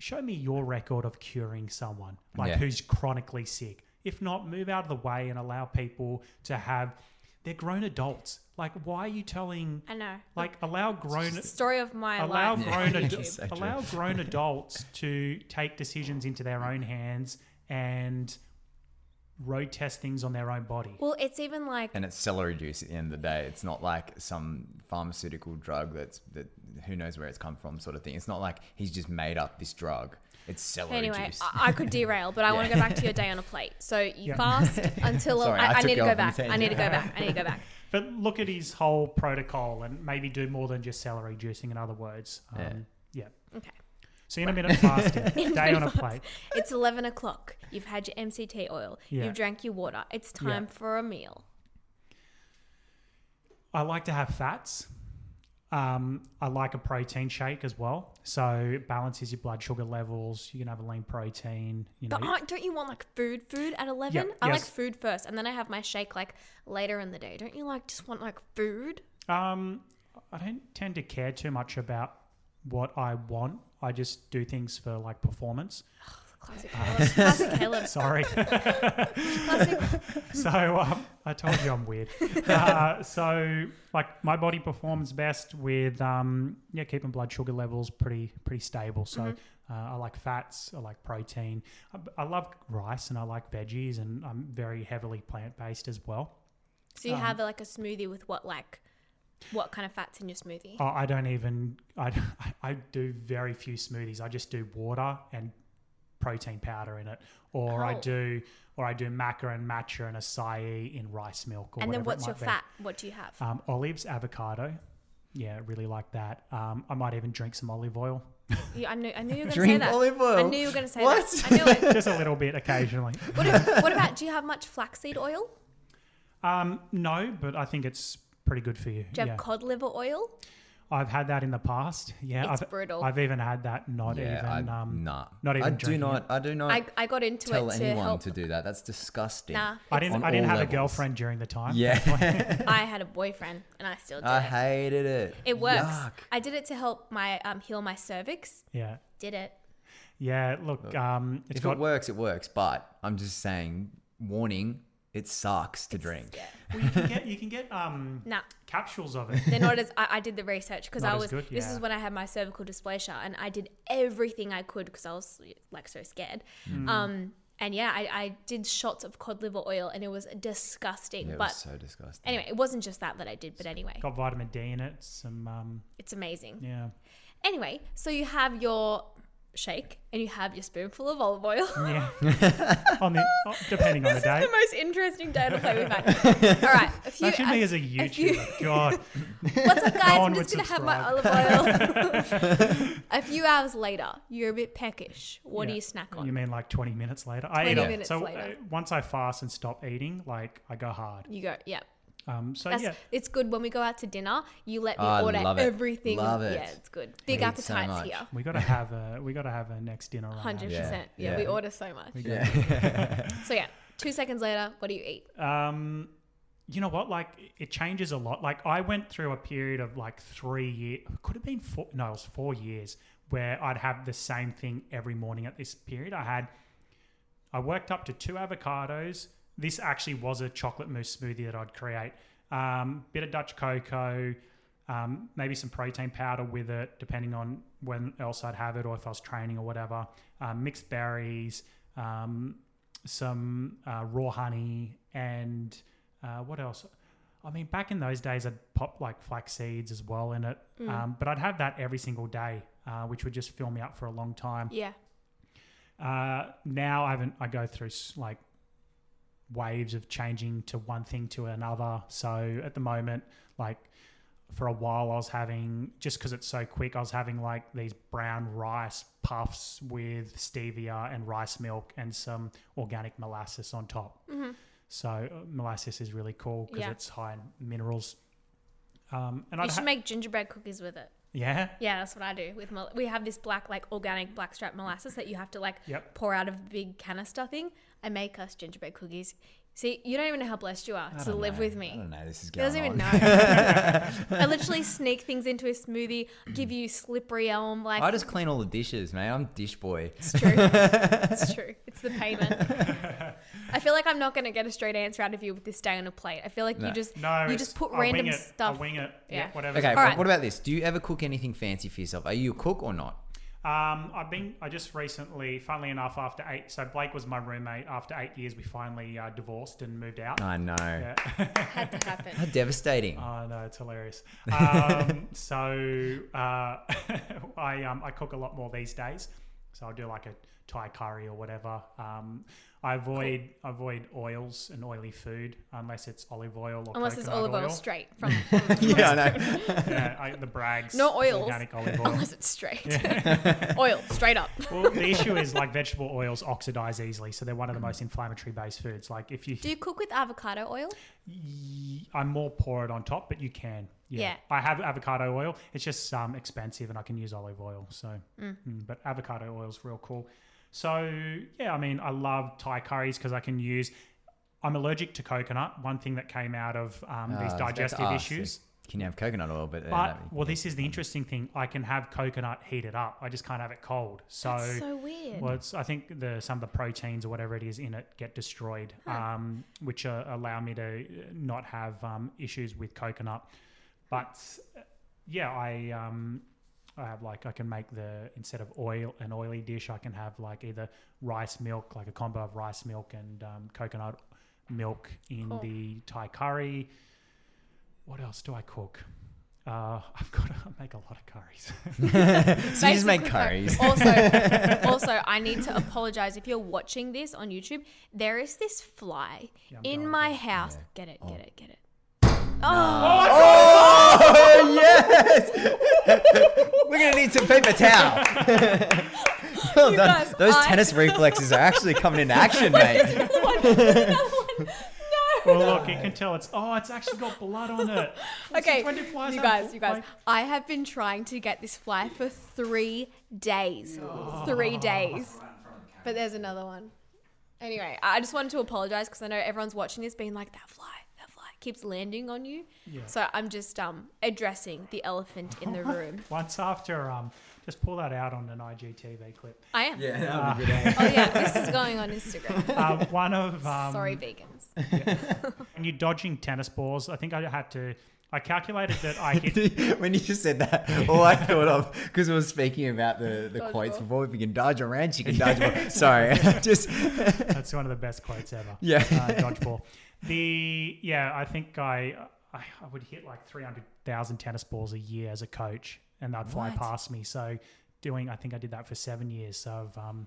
show me your record of curing someone like Yeah. who's chronically sick. If not, move out of the way and allow people to have. They're grown adults. Like, why are you telling? I know. Like, allow grown Story of my allow life. grown ad- So allow grown adults to take decisions into their own hands and road test things on their own body. Well, it's even like And it's celery juice at the end of the day. It's not like some pharmaceutical drug that's that who knows where it's come from sort of thing. It's not like he's just made up this drug. It's celery Anyway, juice. I, I could derail, but I want to go back to your day on a plate. So you Yeah. fast until Sorry, I, I I, need to go back. I need to go back. I need to go back. But look at his whole protocol and maybe do more than just celery juicing. In other words, um, yeah. Okay. So intermittent fasting, day on a plate. It's eleven o'clock. You've had your MCT oil. Yeah. You've drank your water. It's time for a meal. I like to have fats. Um, I like a protein shake as well. So it balances your blood sugar levels. You can have a lean protein. You know, But don't you want like food food at 11? Yeah, I like food first and then I have my shake like later in the day. Don't you like just want like food? Um, I don't tend to care too much about what I want. I just do things for like performance. Classic Caleb. Classic Caleb. Sorry. Classic. so um, I told you I'm weird. Uh, so like my body performs best with um, yeah keeping blood sugar levels pretty pretty stable. So Mm-hmm. uh, I like fats, I like protein. I, I love rice and I like veggies, and I'm very heavily plant based as well. So Um, you have like a smoothie with what like what kind of fats in your smoothie? Oh, I don't even. I, I do very few smoothies. I just do water and protein powder in it, or I Oh. do, or I do maca and matcha and acai in rice milk. Or and then whatever it what's your might be. fat? What do you have? Um, olives, avocado. Yeah, really like that. Um, I might even drink some olive oil, You- I knew I knew you were going to say that. olive oil. I knew you were going to say What? that. I knew it. just a little bit occasionally. What, if- what about do you have much flaxseed oil? Um, no, but I think it's pretty good for you. Do you have cod liver oil? I've had that in the past. Yeah, It's I've, brutal. I've even had that. Not yeah, even. I, um, nah. not even I do drinking not. I do not I, I got into tell it to anyone help. to do that. That's disgusting. Nah, I didn't. on I didn't all have a girlfriend during the time. Yeah, I had a boyfriend and I still do I it. hated it. It works. Yuck. I did it to help my um, heal my cervix. yeah. Did it? Yeah, look, um, it's If got. it works, it works. But I'm just saying, warning: it sucks to drink. Yeah. well, you can get you can get um, Nah, capsules of it. they're not as. I, I did the research because I was. good, This is when I had my cervical dysplasia, and I did everything I could because I was like so scared. Hmm. Um, and yeah, I, I did shots of cod liver oil, and it was disgusting. It but was so disgusting. anyway, it wasn't just that that I did. But anyway, Got vitamin D in it. Some um, it's amazing. yeah. Anyway, so you have your shake and you have your spoonful of olive oil. Yeah. on the, oh, depending on the day. This is the most interesting day to play with had. All right, a few. Imagine me a- as a a few- YouTuber. God. What's up, guys? one I'm just gonna have my olive oil. a few hours later, you're a bit peckish. What do you snack on? You mean like 20 minutes later? I 20 eat a- minutes so later. uh, once I fast and stop eating, like I go hard. You go, yeah. Um, so That's, yeah, It's good when we go out to dinner. You let me Oh, order love it. everything. Love it. Yeah, it's good. Big eat so appetites much. here. we got to have a we got to have a next dinner. Right now. Hundred percent. Yeah, yeah. we order so much. We Yeah. So yeah, two seconds later, what do you eat? Um, you know what? Like it changes a lot. Like I went through a period of like three years, could have been four. No, it was four years where I'd have the same thing every morning. At this period, I had, I worked up to two avocados. This actually was a chocolate mousse smoothie that I'd create. Um, bit of Dutch cocoa, um, maybe some protein powder with it, depending on when else I'd have it or if I was training or whatever. Um, mixed berries, um, some uh, raw honey, and uh, what else? I mean, back in those days, I'd pop like flax seeds as well in it, um, but I'd have that every single day, uh, which would just fill me up for a long time. Yeah. Uh, now I haven't. I go through like waves of changing to one thing to another. So at the moment, like for a while, I was having just because it's so quick. I was having like these brown rice puffs with stevia and rice milk and some organic molasses on top. So uh, molasses is really cool because Yeah. it's high in minerals. Um, and You I'd should ha- make gingerbread cookies with it. Yeah. Yeah, that's what I do with. Mol- we have this black, like organic blackstrap molasses that you have to like Yep. pour out of a big canister thing. I make us gingerbread cookies. See, you don't even know how blessed you are I to live know. with me. I don't know. This is going He doesn't even know. I literally sneak things into a smoothie, give you slippery elm. Like I just clean all the dishes, man. I'm dish boy. it's true. it's true. It's the payment. I feel like I'm not going to get a straight answer out of you with this day on a plate. I feel like No. you just No, you it's- just put I'll wing random it. stuff. I'll wing it. Yeah. Yeah, whatever. Okay, All but right. what about this? Do you ever cook anything fancy for yourself? Are you a cook or not? Um, I've been. I just recently, funnily enough, after eight. So Blake was my roommate. After eight years, we finally uh, divorced and moved out. I know. Yeah. had to happen. How devastating. Oh no, it's hilarious. Um, so uh, I um, I cook a lot more these days. So I'll do like a Thai curry or whatever. Um, I avoid avoid oils and oily food unless it's olive oil or Unless it's coconut olive oil oil. straight from, yeah, I know. yeah, I, the Brags. No oils. organic olive oil. unless it's straight. Oil, straight up. Well, the issue is like vegetable oils oxidize easily, so they're one of the most inflammatory based foods. Like if you, Do you cook with avocado oil? I'm more pour it on top, but you can. Yeah. Yeah. I have avocado oil. It's just um, expensive, and I can use olive oil. So, mm, but avocado oil is real cool. So yeah, I mean, I love Thai curries because I can use. I'm allergic to coconut. One thing that came out of um, I these was about to digestive ask, issues. Can you have coconut oil? But, uh, But that'd well, this is the interesting thing. I can have coconut heated up. I just can't have it cold. So, That's so weird. well, it's, I think the some of the proteins or whatever it is in it get destroyed, um, which uh, allow me to uh, not have um, issues with coconut. But uh, yeah, I um, I have like I can make the instead of oil an oily dish, I can have like either rice milk, like a combo of rice milk and um, coconut milk in Cool. the Thai curry. What else do I cook? Uh, I've got to make a lot of curries. so you just make curries. Also, also, I need to apologize if you're watching this on YouTube. There is this fly Yeah, in my house. yeah. Get it, Oh. get it, get it. Oh, Oh yes! We're gonna need some paper towel. well done. guys, Those I- tennis reflexes are actually coming into action, mate. well, look, you can tell it's oh, it's actually got blood on it. okay, When did flies you have guys, you guys. like- I have been trying to get this fly for three days. Three days. But there's another one. Anyway, I just wanted to apologize because I know everyone's watching this, being like, that fly keeps landing on you." Yeah. So I'm just um addressing the elephant in the room. Once after, um, just pull that out on an IGTV clip. I am. Yeah, that would be good. Oh yeah, this is going on Instagram. Uh, one of um, Sorry, vegans. And you're dodging tennis balls, I think I had to. I calculated that I hit. when you just said that, all I thought of because we were speaking about the, the quotes Dodgeball. before. If you can dodge a wrench, you can dodge a ball. Sorry, just That's one of the best quotes ever. Yeah. uh, dodgeball. The yeah, I think I I, I would hit like three hundred thousand tennis balls a year as a coach, and they'd fly What? past me. So doing. I think I did that for seven years. So um,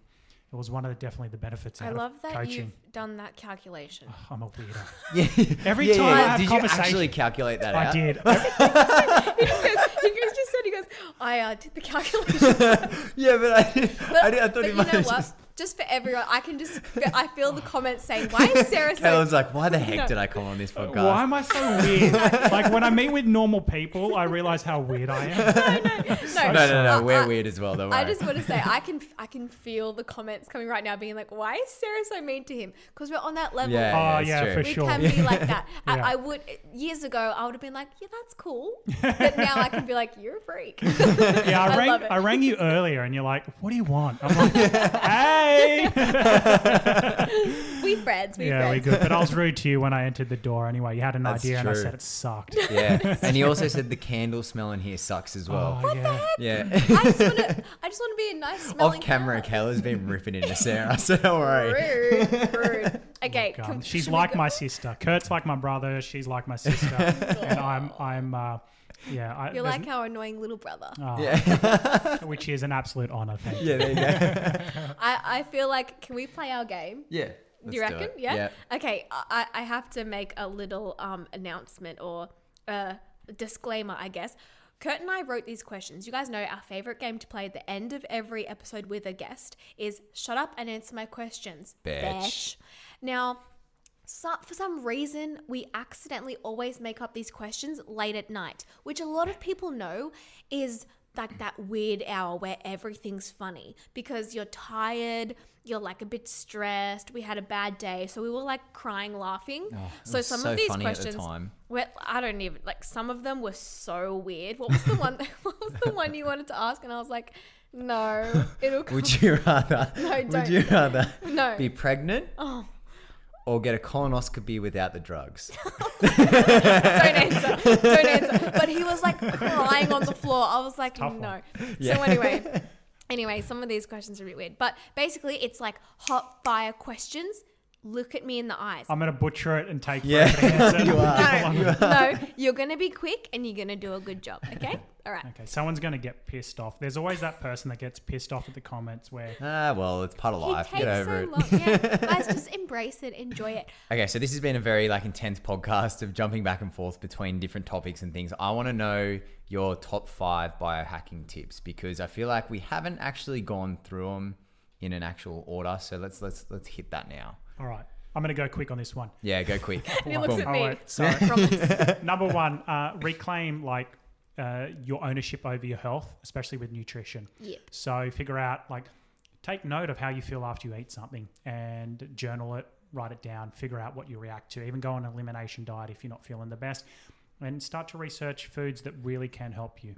it was one of the definitely the benefits. Of coaching. I love of that coaching. you've done that calculation. I'm a weirdo. Yeah. Every Yeah, time yeah, I have Did you actually calculate that I out? did. he just goes, he just said, he goes, I uh, did the calculation. Yeah, but I, did, But, I, did, I thought but he you might know have what? Just. Just for everyone, I can just, I feel the comments saying, why is Sarah so Caleb's like, why the heck No. did I come on this uh, podcast? Why am I so weird? like when I meet with normal people, I realize how weird I am. no, No, no, no. I- We're I- weird as well, though. I just want to say I can I can feel the comments coming right now, being like, "Why is Sarah so mean to him?" Because we're on that level. Yeah, Oh it's yeah, true. for we sure. We can be like that. I, Yeah. I would years ago. I would have been like, "Yeah, that's cool," but now I can be like, "You're a freak." Yeah, I, I rang. I rang you earlier and you're like, what do you want? I'm like, hey. Ah, we friends. We yeah, we friends. good. But I was rude to you when I entered the door anyway. You had an That's idea and I true. said it sucked. Yeah, and he also said the candle smell in here sucks as well. Oh, yeah. Yeah. I just want to. I just want to be a nice smelling. Off camera, candle. Caleb's been ripping into Sarah, so don't worry. Rude, rude. Okay, God, can- she's should we like go- my sister. Kurt's like my brother. She's like my sister. and I'm, I'm, uh, yeah. I, You're like our annoying little brother. oh, Yeah. which is an absolute honor. Thank you. yeah, there you go. I, I feel like can we play our game? Yeah. Do you let's do reckon? it. Yeah? Okay, I, I have to make a little um, announcement or a disclaimer, I guess. Kurt and I wrote these questions. You guys know our favorite game to play at the end of every episode with a guest is shut up and answer my questions. Bitch. Now, so, for some reason, we accidentally always make up these questions late at night, which a lot of people know is like that weird hour where everything's funny because you're tired, you're like a bit stressed, we had a bad day, so we were like crying laughing. Oh, so some so of these the questions time. I don't even like some of them were so weird. What was the one what was the one you wanted to ask and I was like, "No, it'll come Would you rather? No, would don't. you rather No. be pregnant Oh. Or get a colonoscopy without the drugs? don't answer. Don't answer. But he was like crying on the floor. I was like, Tough no. one. Yeah. So anyway, anyway, some of these questions are a bit weird. But basically, it's like hot fire questions. Look at me in the eyes. I'm gonna butcher it and take Yeah, forever to answer. you are. no, no, you're gonna be quick and you're gonna do a good job. Okay. All right. Okay, someone's gonna get pissed off. There's always that person that gets pissed off at the comments where Ah, well, it's part of He life. takes Get over so it. long. Yeah, guys, just embrace it, enjoy it. Okay, so this has been a very like intense podcast of jumping back and forth between different topics and things. I want to know your top five biohacking tips because I feel like we haven't actually gone through them in an actual order. So let's let's let's hit that now. All right, I'm gonna go quick on this one. Yeah, go quick. And he looks Boom. at Oh, me. wait, sorry. Number one, uh, reclaim like uh, your ownership over your health, especially with nutrition. Yep. So figure out like take note of how you feel after you eat something and journal it, write it down, figure out what you react to. Even go on an elimination diet if you're not feeling the best, and start to research foods that really can help you.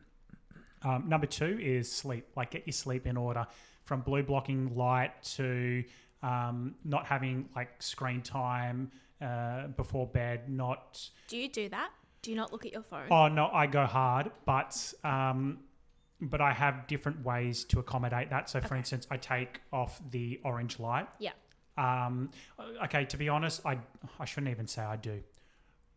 Um, number two is sleep. Like get your sleep in order, from blue blocking light to um, not having like screen time uh, before bed, not Do you do that? Do you not look at your phone? Oh no, I go hard, but um, but I have different ways to accommodate that. So, for Okay. instance, I take off the orange light. Yeah. Um, okay, to be honest, I I shouldn't even say I do.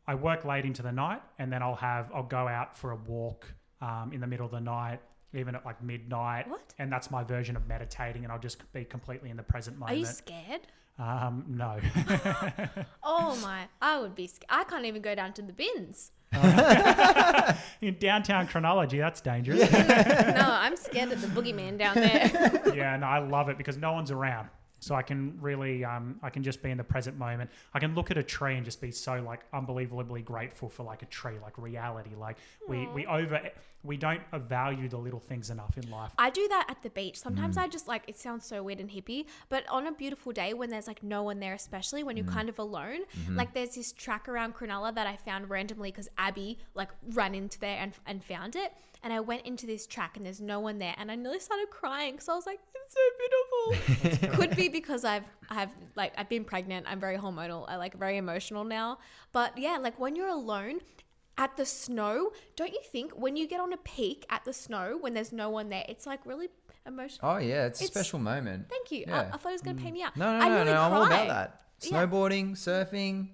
I work late into the night, and then I'll have I'll go out for a walk um, in the middle of the night, even at like midnight. What? And that's my version of meditating, and I'll just be completely in the present moment. Are you scared? um, no. Oh my! I would be. Sc- I can't even go down to the bins. in downtown Cronulla, that's dangerous. no, I'm scared of the boogeyman down there. yeah, no, I love it because no one's around. So I can really, um, I can just be in the present moment. I can look at a tree and just be so like unbelievably grateful for like a tree, like reality. Like we we over, we don't value the little things enough in life. I do that at the beach. Sometimes mm. I just like it sounds so weird and hippie, but on a beautiful day when there's like no one there, especially when you're mm. kind of alone, mm-hmm. like there's this track around Cronulla that I found randomly because Abby like ran into there and, and found it. And I went into this track and there's no one there, and I nearly started crying because I was like, "It's so beautiful." Could be because I've I've like I've been pregnant. I'm very hormonal. I like very emotional now. But yeah, like when you're alone at the snow, don't you think when you get on a peak at the snow when there's no one there, it's like really emotional. Oh yeah, it's a It's- special moment. Thank you. Yeah. I, I thought it was gonna pay me out. No, no, I no, nearly no. I'm all about cried. that. Yeah. Snowboarding, surfing,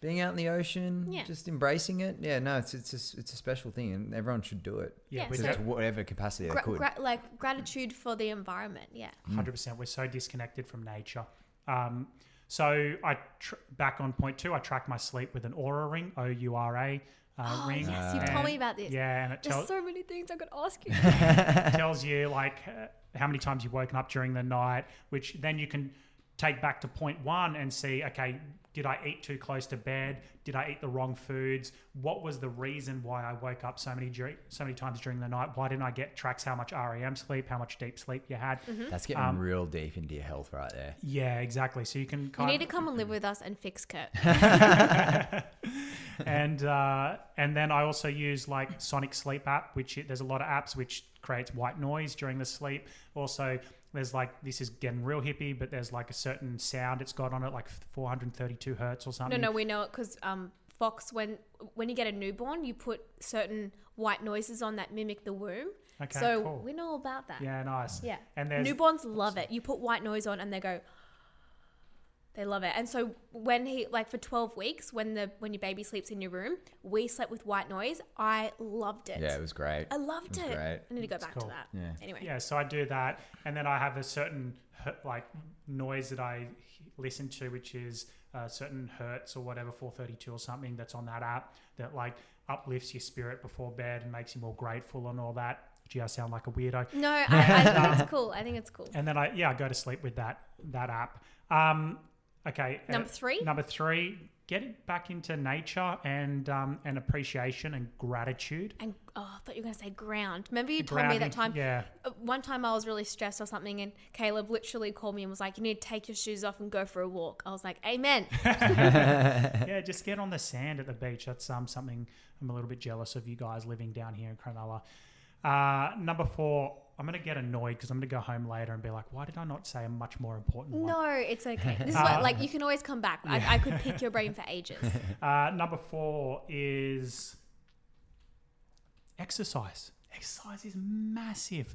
being out in the ocean, Yeah. just embracing it. Yeah, no, it's it's a, it's a special thing, and everyone should do it Yeah, Yeah, we're so- to whatever capacity they Gra- could. gra- like gratitude for the environment. Yeah. Hundred percent. We're so disconnected from nature. Um, so I tr- back on point two. I track my sleep with an Oura ring, O U R A uh, Oh ring. yes, you've And- told me about this. Yeah, and it There's tells so many things I could ask you. tells you like uh, how many times you've woken up during the night, which then you can take back to point one and see, okay, did I eat too close to bed? Did I eat the wrong foods? What was the reason why I woke up so many so many times during the night? Why didn't I get tracks how much REM sleep, how much deep sleep you had? That's getting Um, real deep into your health right there. Yeah, exactly. So you can You kind need to come and live with us and fix Kurt. and uh, and then I also use like Sonic Sleep app, which it, there's a lot of apps which creates white noise during the sleep. Also, there's like this is getting real hippie, but there's like a certain sound it's got on it, like 432 hertz or something. no, no, we know it because um, Fox, when when you get a newborn, you put certain white noises on that mimic the womb. Okay, so cool. we know all about that. Yeah, nice. Yeah. And there's Newborns love it. You put white noise on and they go, they love it. And so when he like for 12 weeks when the when your baby sleeps in your room, we slept with white noise. I loved it. Yeah, it was great. I loved It it. great. I need to go back cool. to that. Yeah. Anyway. Yeah, so I do that, and then I have a certain like noise that I listen to, which is a certain hertz or whatever, 432 or something that's on that app that like uplifts your spirit before bed and makes you more grateful and all that. Gee, I sound like a weirdo. No, I, I think it's cool. I think it's cool. And then I yeah, I go to sleep with that that app. Um, okay, uh, Number three? Number three, getting back into nature and um, and appreciation and gratitude. And oh, I thought you were gonna say ground. Remember you told me that time. Yeah. uh, One time I was really stressed or something, and Caleb literally called me and was like, "You need to take your shoes off and go for a walk." I was like, "Amen." yeah, just get on the sand at the beach. That's um, something I'm a little bit jealous of you guys living down here in Cronulla. Uh, number four, I'm going to get annoyed because I'm going to go home later and be like, why did I not say a much more important one? no, it's okay. This is what, like you can always come back. I, I could pick your brain for ages. Uh, number four is exercise. Exercise is massive.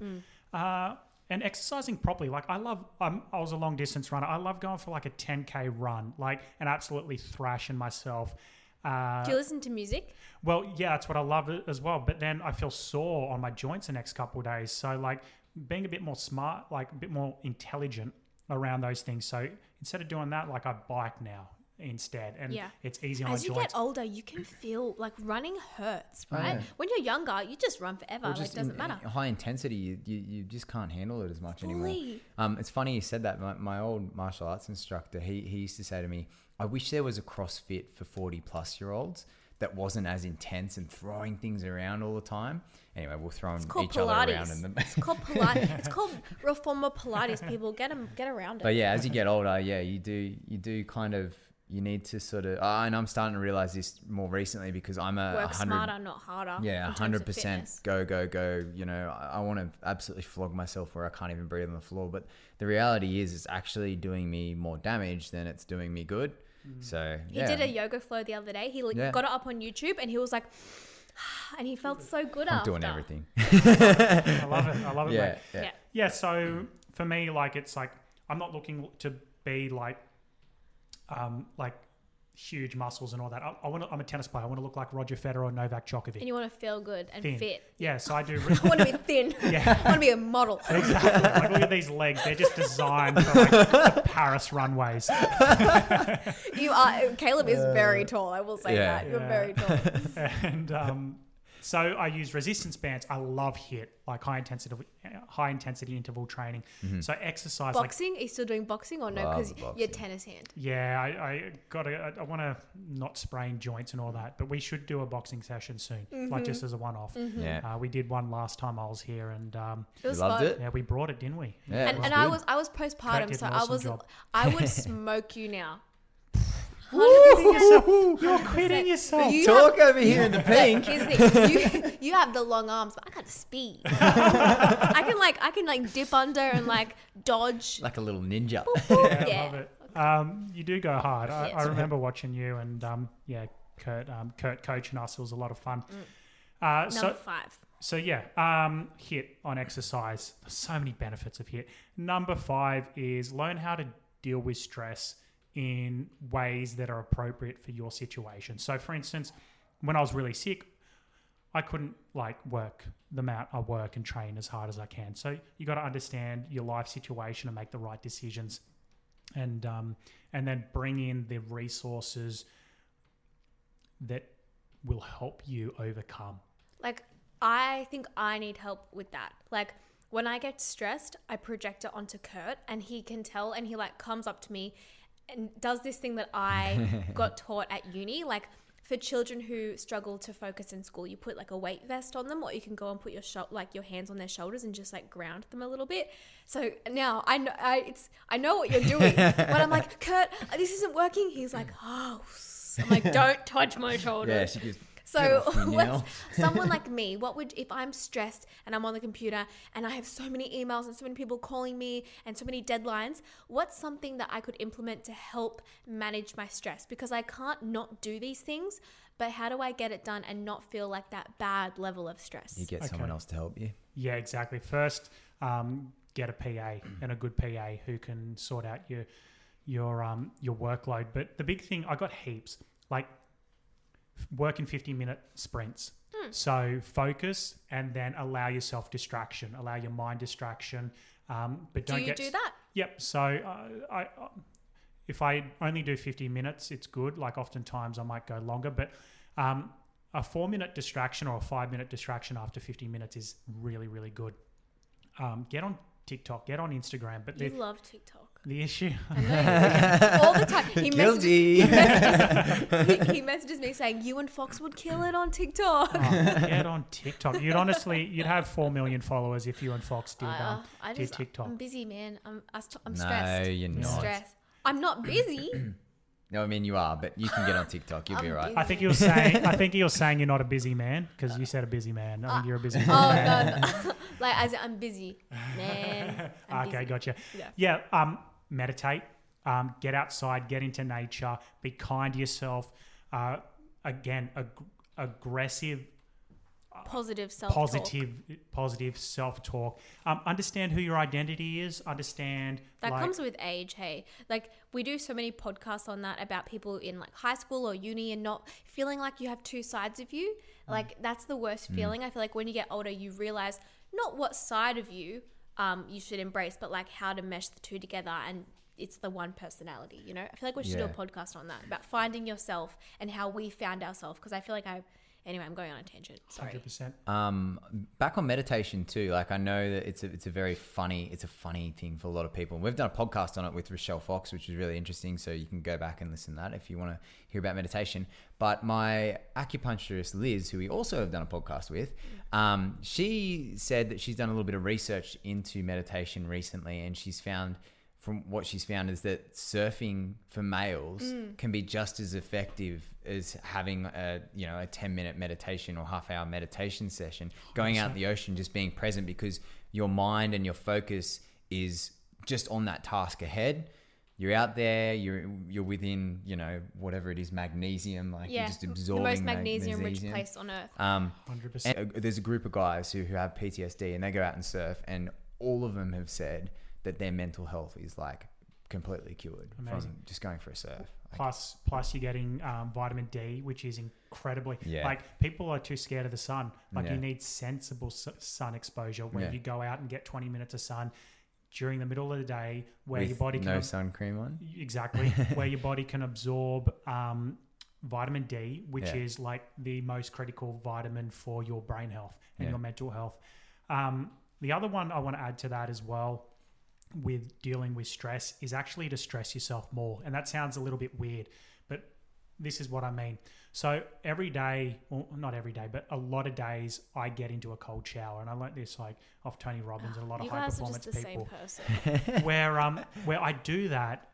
Uh, and exercising properly, like I love, I'm, I was a long distance runner. I love going for like a 10k run, like and absolutely thrashing myself. Uh, Do you listen to music? Well, yeah, that's what I love as well. But then I feel sore on my joints the next couple of days. So like being a bit more smart, like a bit more intelligent around those things. So instead of doing that, like I bike now instead, and Yeah. it's easy on As my you joints. get older, you can feel like running hurts, Oh, right? yeah. When you're younger, you just run forever. Or like it doesn't in- matter. in high intensity, you, you, you just can't handle it as much anymore. Um, it's funny you said that. My, my old martial arts instructor, he, he used to say to me, I wish there was a CrossFit for 40 plus year olds that wasn't as intense and throwing things around all the time. Anyway, we're throwing It's called each other around in them. It's called Pilates. it's called reformer Pilates. People get 'em- get around it. But yeah, as you get older, yeah, you do you do kind of you need to sort of. Uh, and I'm starting to realize this more recently because I'm a Work 100, smarter, not harder. Yeah, hundred percent. Go, go, go. You know, I, I want to absolutely flog myself where I can't even breathe on the floor. But the reality is, it's actually doing me more damage than it's doing me good. So He yeah, did a yoga flow the other day. He like, Yeah. got it up on YouTube and he was like, and he felt so good I'm after. doing everything. I love it. I love it. yeah, yeah, Yeah. Yeah. So for me, like it's like I'm not looking to be like, um, like huge muscles and all that. I, I want. I'm a tennis player. I want to look like Roger Federer or Novak Djokovic. And you want to feel good and Thin. fit. Yeah. So I do. I want to be thin. Yeah. I want to be a model. Exactly. Like, look at these legs. They're just designed for like the Paris runways. You are. Caleb is very tall. I will say Yeah. that. You're Yeah. very tall. And um, so I use resistance bands. I love HIIT like high intensity, high intensity interval training. So exercise like boxing? Are you still doing boxing or no? Because boxing. you're tennis hand. Yeah, I, I got to. I, I want to not sprain joints and all that, but we should do a boxing session soon, like just as a one-off. yeah. Uh, we did one last time I was here, and um, It was loved fun. it? yeah, we brought it, didn't we? Yeah, And, was and I was I was postpartum, so an I was job. I would smoke you now. You're quitting yourself. You Talk over here in the pink. Here's the thing. You, you have the long arms, but I got the speed. I can like I can like dip under and like dodge. like a little ninja. Yeah, Yeah. I love it. Um, you do go hard. I, Yes. I remember watching you, and um, yeah, Kurt, um, Kurt coaching us. It was a lot of fun. Uh, Number so, five. So yeah, um, HIIT on exercise. There's So many benefits of HIIT. Number five is learn how to deal with stress in ways that are appropriate for your situation. So, for instance, when I was really sick, I couldn't like work the amount I work and train as hard as I can. So you got to understand your life situation and make the right decisions, and um, and then bring in the resources that will help you overcome. Like, I think I need help with that. Like, when I get stressed, I project it onto Kurt, and he can tell, and he like comes up to me and does this thing that I got taught at uni. Like, for children who struggle to focus in school, you put like a weight vest on them, or you can go and put your sho- like your hands on their shoulders and just like ground them a little bit. So now I know I, it's I know what you're doing. but I'm like, Kurt, this isn't working, he's like, oh. I'm like, don't touch my shoulders. Yeah, she goes. So "Get off me now." let's, someone like me, what would if I'm stressed and I'm on the computer and I have so many emails and so many people calling me and so many deadlines, what's something that I could implement to help manage my stress? Because I can't not do these things, but how do I get it done and not feel like that bad level of stress? You get someone else to help you. Yeah, exactly. First, um, get a PA and a good PA who can sort out your your um, your workload. But the big thing, I got heaps like f- work in fifty minute sprints. So focus and then allow yourself distraction, allow your mind distraction. Um, but do don't you get do that? Yep. So uh, I, uh, if I only do 50 minutes, it's good. Like oftentimes I might go longer, but um, a four minute distraction or a five minute distraction after 50 minutes is really, really good. Um, get on TikTok, get on Instagram. But You the, love TikTok. the issue, All the time. He messages, Guilty. he, messages, he, he messages me saying, You and Fox would kill it on TikTok. oh, get on TikTok. You'd honestly, you'd have 4 million followers if you and Fox did, I, uh, um, I did TikTok. I'm busy, man. I'm, I st- I'm No, you're I'm not. stressed. I'm not busy. No, I mean you are, but you can get on TikTok. You'll be I'm right. busy. I think you're saying. I think you're saying you're not a busy man because you said a busy man. I think you're a busy Oh man. no, no. like as in, I'm busy, man. I'm okay, busy. gotcha. Yeah. Yeah, um, meditate, um, get outside, get into nature, be kind to yourself. Uh, again, ag- aggressive, Positive self. positive, positive self-talk. Um, understand who your identity is. Understand That like, comes with age, hey. Like we do so many podcasts on that about people in like high school or uni and not feeling like you have two sides of you. Mm. Like that's the worst feeling. I feel like when you get older, you realize not what side of you um, you should embrace, but like how to mesh the two together and it's the one personality, you know? I feel like we should do a podcast on that about finding yourself and how we found ourselves because I feel like I anyway, I'm going on a tangent. Sorry. 100%. Um, back on meditation too. Like I know that it's a it's a very funny it's a funny thing for a lot of people. And we've done a podcast on it with Rochelle Fox, which is really interesting. So you can go back and listen to that if you want to hear about meditation. But my acupuncturist Liz, who we also have done a podcast with, um, she said that she's done a little bit of research into meditation recently, and she's found from what she's found is that surfing for males can be just as effective as having a you know a 10 minute meditation or half hour meditation session going out in the ocean just being present because your mind and your focus is just on that task ahead you're out there you're you're within you know whatever it is magnesium like Yeah, you're just the absorbing most mag- magnesium rich place on earth. um 100%. and uh, there's a group of guys who, who have PTSD and they go out and surf, and all of them have said that their mental health is like completely cured Amazing. from just going for a surf. Plus, plus you're getting um, vitamin D, which is incredibly Yeah. like people are too scared of the sun. Like Yeah. you need sensible sun exposure where Yeah. you go out and get 20 minutes of sun during the middle of the day, where with your body can no ab- sun cream on. exactly where your body can absorb um, vitamin D, which is like the most critical vitamin for your brain health and your mental health. Um, the other one I want to add to that as well with dealing with stress is actually to stress yourself more. And that sounds a little bit weird, but this is what I mean. So every day, well, not every day, but a lot of days, I get into a cold shower, and I learned this like off Tony Robbins and a lot of You high guys are just performance the people same person. where um where I do that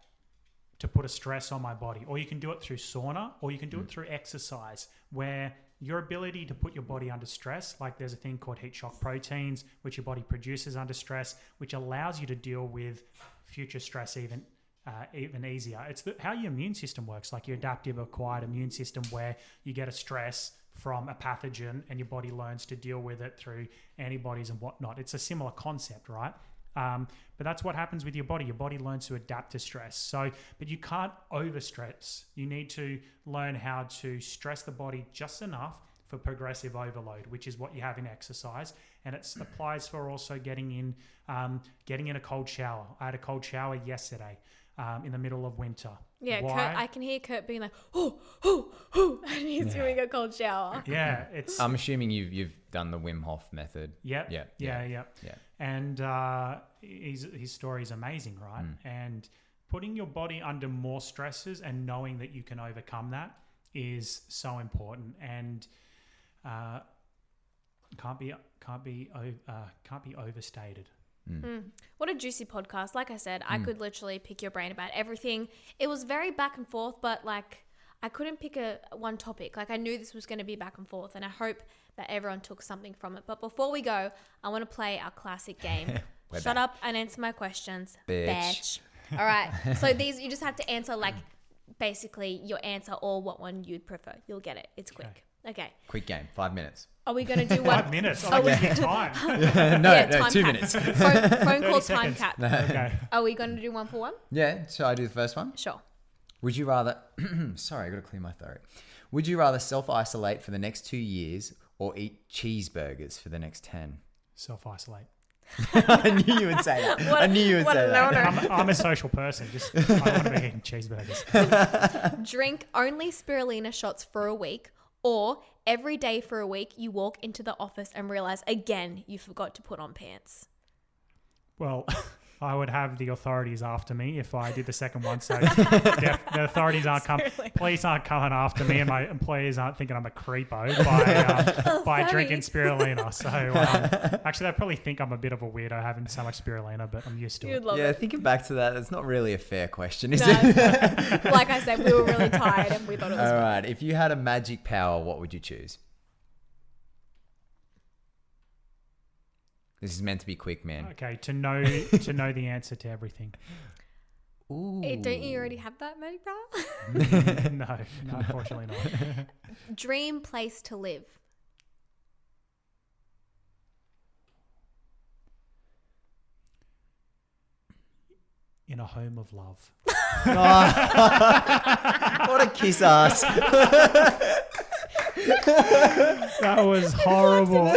to put a stress on my body, or you can do it through sauna, or you can do it through exercise, where your ability to put your body under stress, like there's a thing called heat shock proteins, which your body produces under stress, which allows you to deal with future stress even uh, even easier. It's the, how your immune system works, like your adaptive acquired immune system, where you get a stress from a pathogen and your body learns to deal with it through antibodies and whatnot. It's a similar concept, right? Um, but that's what happens with your body. Your body learns to adapt to stress. So, but you can't overstress. You need to learn how to stress the body just enough for progressive overload, which is what you have in exercise, and it applies for also getting in, um, getting in a cold shower. I had a cold shower yesterday um, in the middle of winter. Yeah, Why? Kurt, I can hear Kurt being like, oh, oh, oh, and he's doing a cold shower. yeah, it's I'm assuming you've you've done the Wim Hof method. Yep. Yeah, Yeah. yeah. Yeah. Yeah. And uh, his his story is amazing, right? Mm. And putting your body under more stresses and knowing that you can overcome that is so important and uh, can't be can't be uh, can't be overstated. Mm. What a juicy podcast. Like I said, Mm. I could literally pick your brain about everything. It was very back and forth, but like I couldn't pick a one topic. Like I knew this was going to be back and forth, and I hope that everyone took something from it. But before we go, I want to play our classic game. Shut back. up and answer my questions, Bitch. All right. So these you just have to answer like basically your answer or what one you'd prefer. You'll get it. It's quick. Okay. Quick game, five minutes. Are we going to do one? Five minutes. Oh, I we- give you time. no, Yeah, no, time two cap. minutes. phone, phone 30 call time seconds. cap. okay. Are we going to do one for one? Yeah. So I do the first one. Sure. Would you rather? sorry, I got to clear my throat. Would you rather self isolate for the next two years or eat cheeseburgers for the next ten? Self isolate. I knew you would say that. What- I knew you would say a that. I'm, I'm a social person. Just I want to be eating cheeseburgers. Drink only spirulina shots for a week, or every day for a week you walk into the office and realize again you forgot to put on pants. Well, I would have the authorities after me if I did the second one. So the, the authorities aren't coming. Police aren't coming after me, and my employers aren't thinking I'm a creepo by um, by sorry. drinking spirulina. So um, actually, they probably think I'm a bit of a weirdo having so much spirulina, but I'm used to You'd it. love Yeah, it. thinking back to that, it's not really a fair question, is No. it? like I said, we were really tired and we thought it was All fun. If you had a magic power, what would you choose? This is meant to be quick, man. Okay, to know to know the answer to everything. Ooh. Eh, Don't you already have that magic power? no, no, unfortunately not. Dream place to live. In a home of love. what a kiss ass. That was horrible.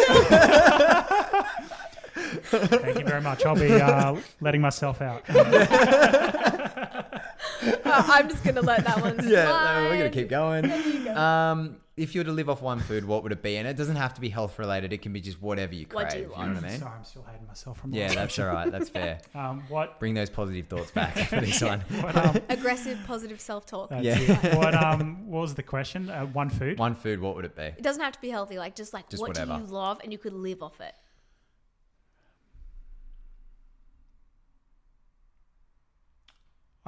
Thank you very much. I'll be uh, letting myself out. Uh, I'm just gonna let that one. yeah, slide. no, we're going to keep going. go. Um, if you were to live off one food, what would it be? And it doesn't have to be health related. It can be just whatever you crave. What do you you know what I mean? Sorry, I'm still hating myself from Yeah, last that's all right. That's fair. Um, what? Bring those positive thoughts back for this one. What, um, Aggressive, positive self-talk. that's Yeah. it. What um? What was the question? Uh, one food. One food, what would it be? It doesn't have to be healthy. Like just like Just what do whatever. you love and you could live off it.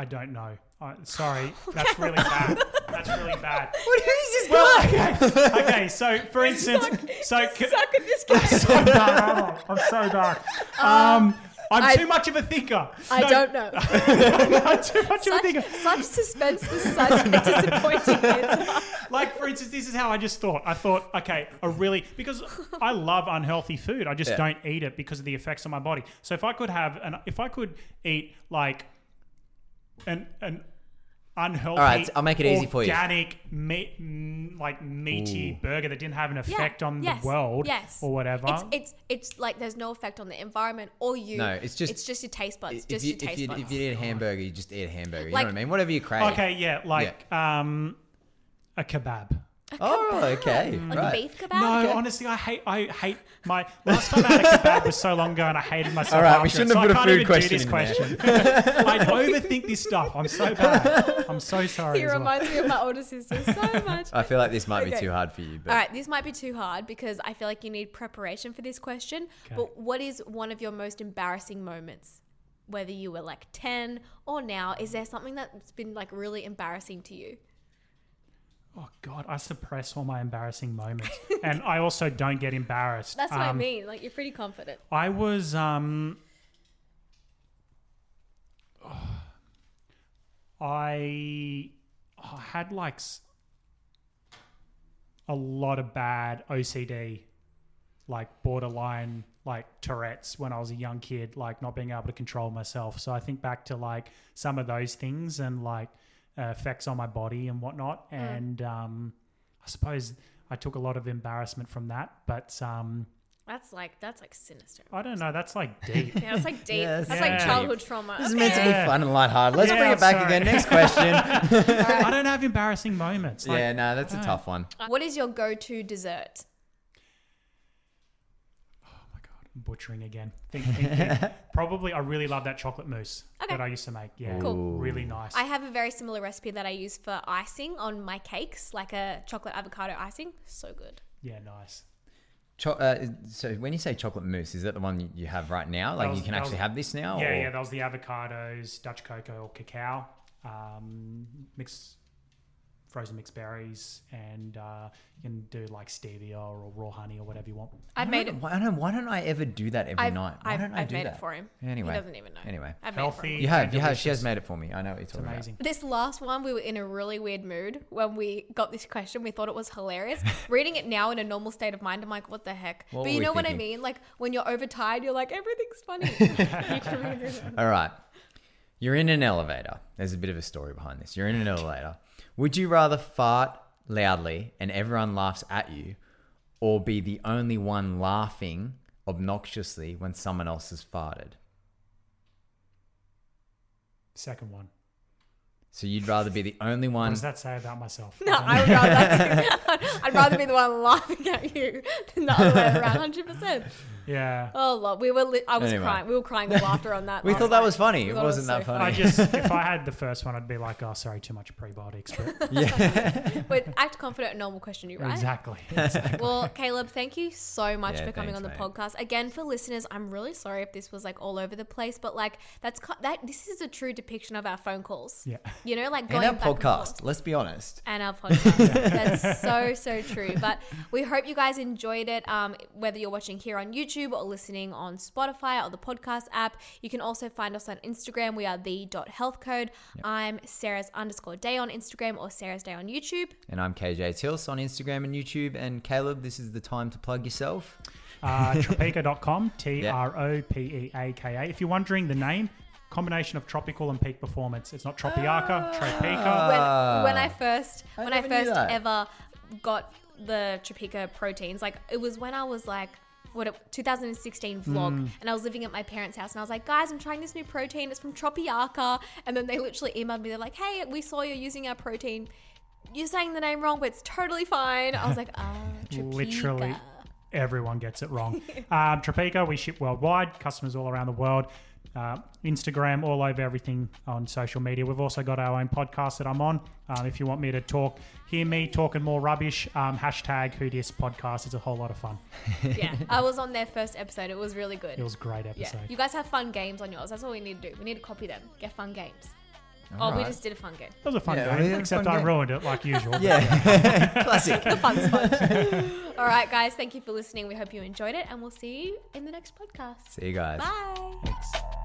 I don't know. Uh, sorry, that's really bad. That's really bad. What is this Well, okay. okay. So, for instance, so c- Suck at this game. so bad. I'm so bad. Um, I'm I- too much of a thinker. I No, don't know. I'm too much of a thinker. such suspense for such a disappointing answer. Like, for instance, this is how I just thought. I thought, okay, a really because I love unhealthy food. I just Yeah. don't eat it because of the effects on my body. So if I could have an, if I could eat like an an unhealthy, All right, I'll make it easy for you. Organic meat, mm, like meaty Ooh. burger that didn't have an effect on yes, the world yes. or whatever. It's, it's it's like there's no effect on the environment or you. No, it's just- it's just your taste buds. If just you, your taste if, you, buds. if you eat a hamburger, you just eat a hamburger. You Like- know what I mean? Whatever you crave. okay, yeah, like um, a kebab. Oh, okay. like right. a beef kebab. No, Okay. honestly, I hate. I hate my last time I had a kebab was so long ago, and I hated myself. All right, we shouldn't it, so have put I a can't food even question do this in question. I overthink this stuff. I'm so bad. I'm so sorry. He as well. reminds me of my older sister so much. I feel like this might be too hard for you, but All right, this might be too hard because I feel like you need preparation for this question. Okay. But what is one of your most embarrassing moments? Whether you were like 10 or now, is there something that's been like really embarrassing to you? Oh God, I suppress all my embarrassing moments, and I also don't get embarrassed. That's what I Um, mean. Like you're pretty confident. I was um I I had like s- a lot of bad OCD like borderline like Tourette's when I was a young kid, like not being able to control myself. So I think back to like some of those things and like uh, effects on my body and whatnot. And um, I suppose I took a lot of embarrassment from that, but um, That's like that's like sinister. I don't know. That's like deep. Yeah, that's like deep. Yes. that's Yeah. like childhood trauma. This is meant to be Yeah. fun and lighthearted. Let's Yeah, bring it back sorry. again. Next question. I don't have embarrassing moments. Like, yeah, no, that's a tough one. What is your go-to dessert? Oh my god, I'm butchering again. Think, think, think. Probably, I really love that chocolate mousse Okay. that I used to make. Yeah, Cool. really nice. I have a very similar recipe that I use for icing on my cakes, like a chocolate avocado icing. So good. yeah, nice. Cho- uh, so when you say chocolate mousse, is that the one you- you have right now? Like was- you can actually was- have this now? Yeah, or- yeah, that was the avocados, Dutch cocoa or cacao, um, mixed frozen mixed berries, and uh, you can do like stevia or raw honey or whatever you want. I've Why made don't- it. Why don't, why don't I ever do that every I've, night? Why I've, don't I I've do made that? it for him. Anyway. he doesn't even know. Anyway. I've made it for Healthy. him. You have, and you have. She has delicious. made it for me. I know what you're It's talking amazing. This last one, we were in a really weird mood when we got this question. We thought it was hilarious. Reading it now in a normal state of mind, I'm like, what the heck? What but were you we know what I thinking? mean? Like when you're overtired, you're like, everything's funny. You can read it. about. All right. You're in an elevator. There's a bit of a story behind this. You're in an elevator. Would you rather fart loudly and everyone laughs at you, or be the only one laughing obnoxiously when someone else has farted? Second one. So you'd rather be the only one. What does that say about myself? No, I would rather. I'd rather be the one laughing at you than the other way around. Hundred percent. yeah. Oh, Lord. we were. Li- I was Anyway. crying. We were crying with laughter on that. We last thought that was funny. It wasn't so that funny. I just if I had the first one, I'd be like, oh, sorry, too much prebiotics. But yeah. But act confident. And normal question, you right? exactly. Well, Caleb, thank you so much Yeah, for coming thanks, on the mate. podcast. Again, for listeners, I'm really sorry if this was like all over the place, but like that's co- that. This is a true depiction of our phone calls. Yeah. You know, like And going our back and podcast. forth. Let's be honest. and our podcast. That's so so true. But we hope you guys enjoyed it. Um, whether you're watching here on YouTube or listening on Spotify or the podcast app, you can also find us on Instagram. We are the dot health code. I'm Sarah's underscore day on Instagram or Sarah's day on YouTube. And I'm KJ Tills on Instagram and YouTube. And Caleb, this is the time to plug yourself. Uh, Tropeaka.com, T R O P E A K A. If you're wondering the name, combination of tropical and peak performance. It's not Tropiaca, Tropica. when when I Ah. first I when I first ever got the Tropica proteins, like it was when I was like what it, 2016 vlog, Hmm. and I was living at my parents' house, and I was like, guys, I'm trying this new protein. It's from Tropiaca, and then they literally emailed me. They're like, hey, we saw you're using our protein. You're saying the name wrong, but it's totally fine. I was like, ah, Tropica. Literally. Everyone gets it wrong. um, Tropeaka, we ship worldwide, customers all around the world. Uh, Instagram, all over everything on social media. We've also got our own podcast that I'm on. Um, if you want me to talk, hear me talking more rubbish, um, hashtag Who Dis Podcast. It's a whole lot of fun. yeah, I was on their first episode. It was really good. It was a great yeah, episode. you guys have fun games on yours. That's all we need to do. We need to copy them. Get fun games. oh, we just did a fun game. It was a fun Yeah, game, except fun I game. ruined it like usual. Yeah. Classic. the fun sponge. All right, guys, thank you for listening. We hope you enjoyed it, and we'll see you in the next podcast. See you guys. Bye. Thanks.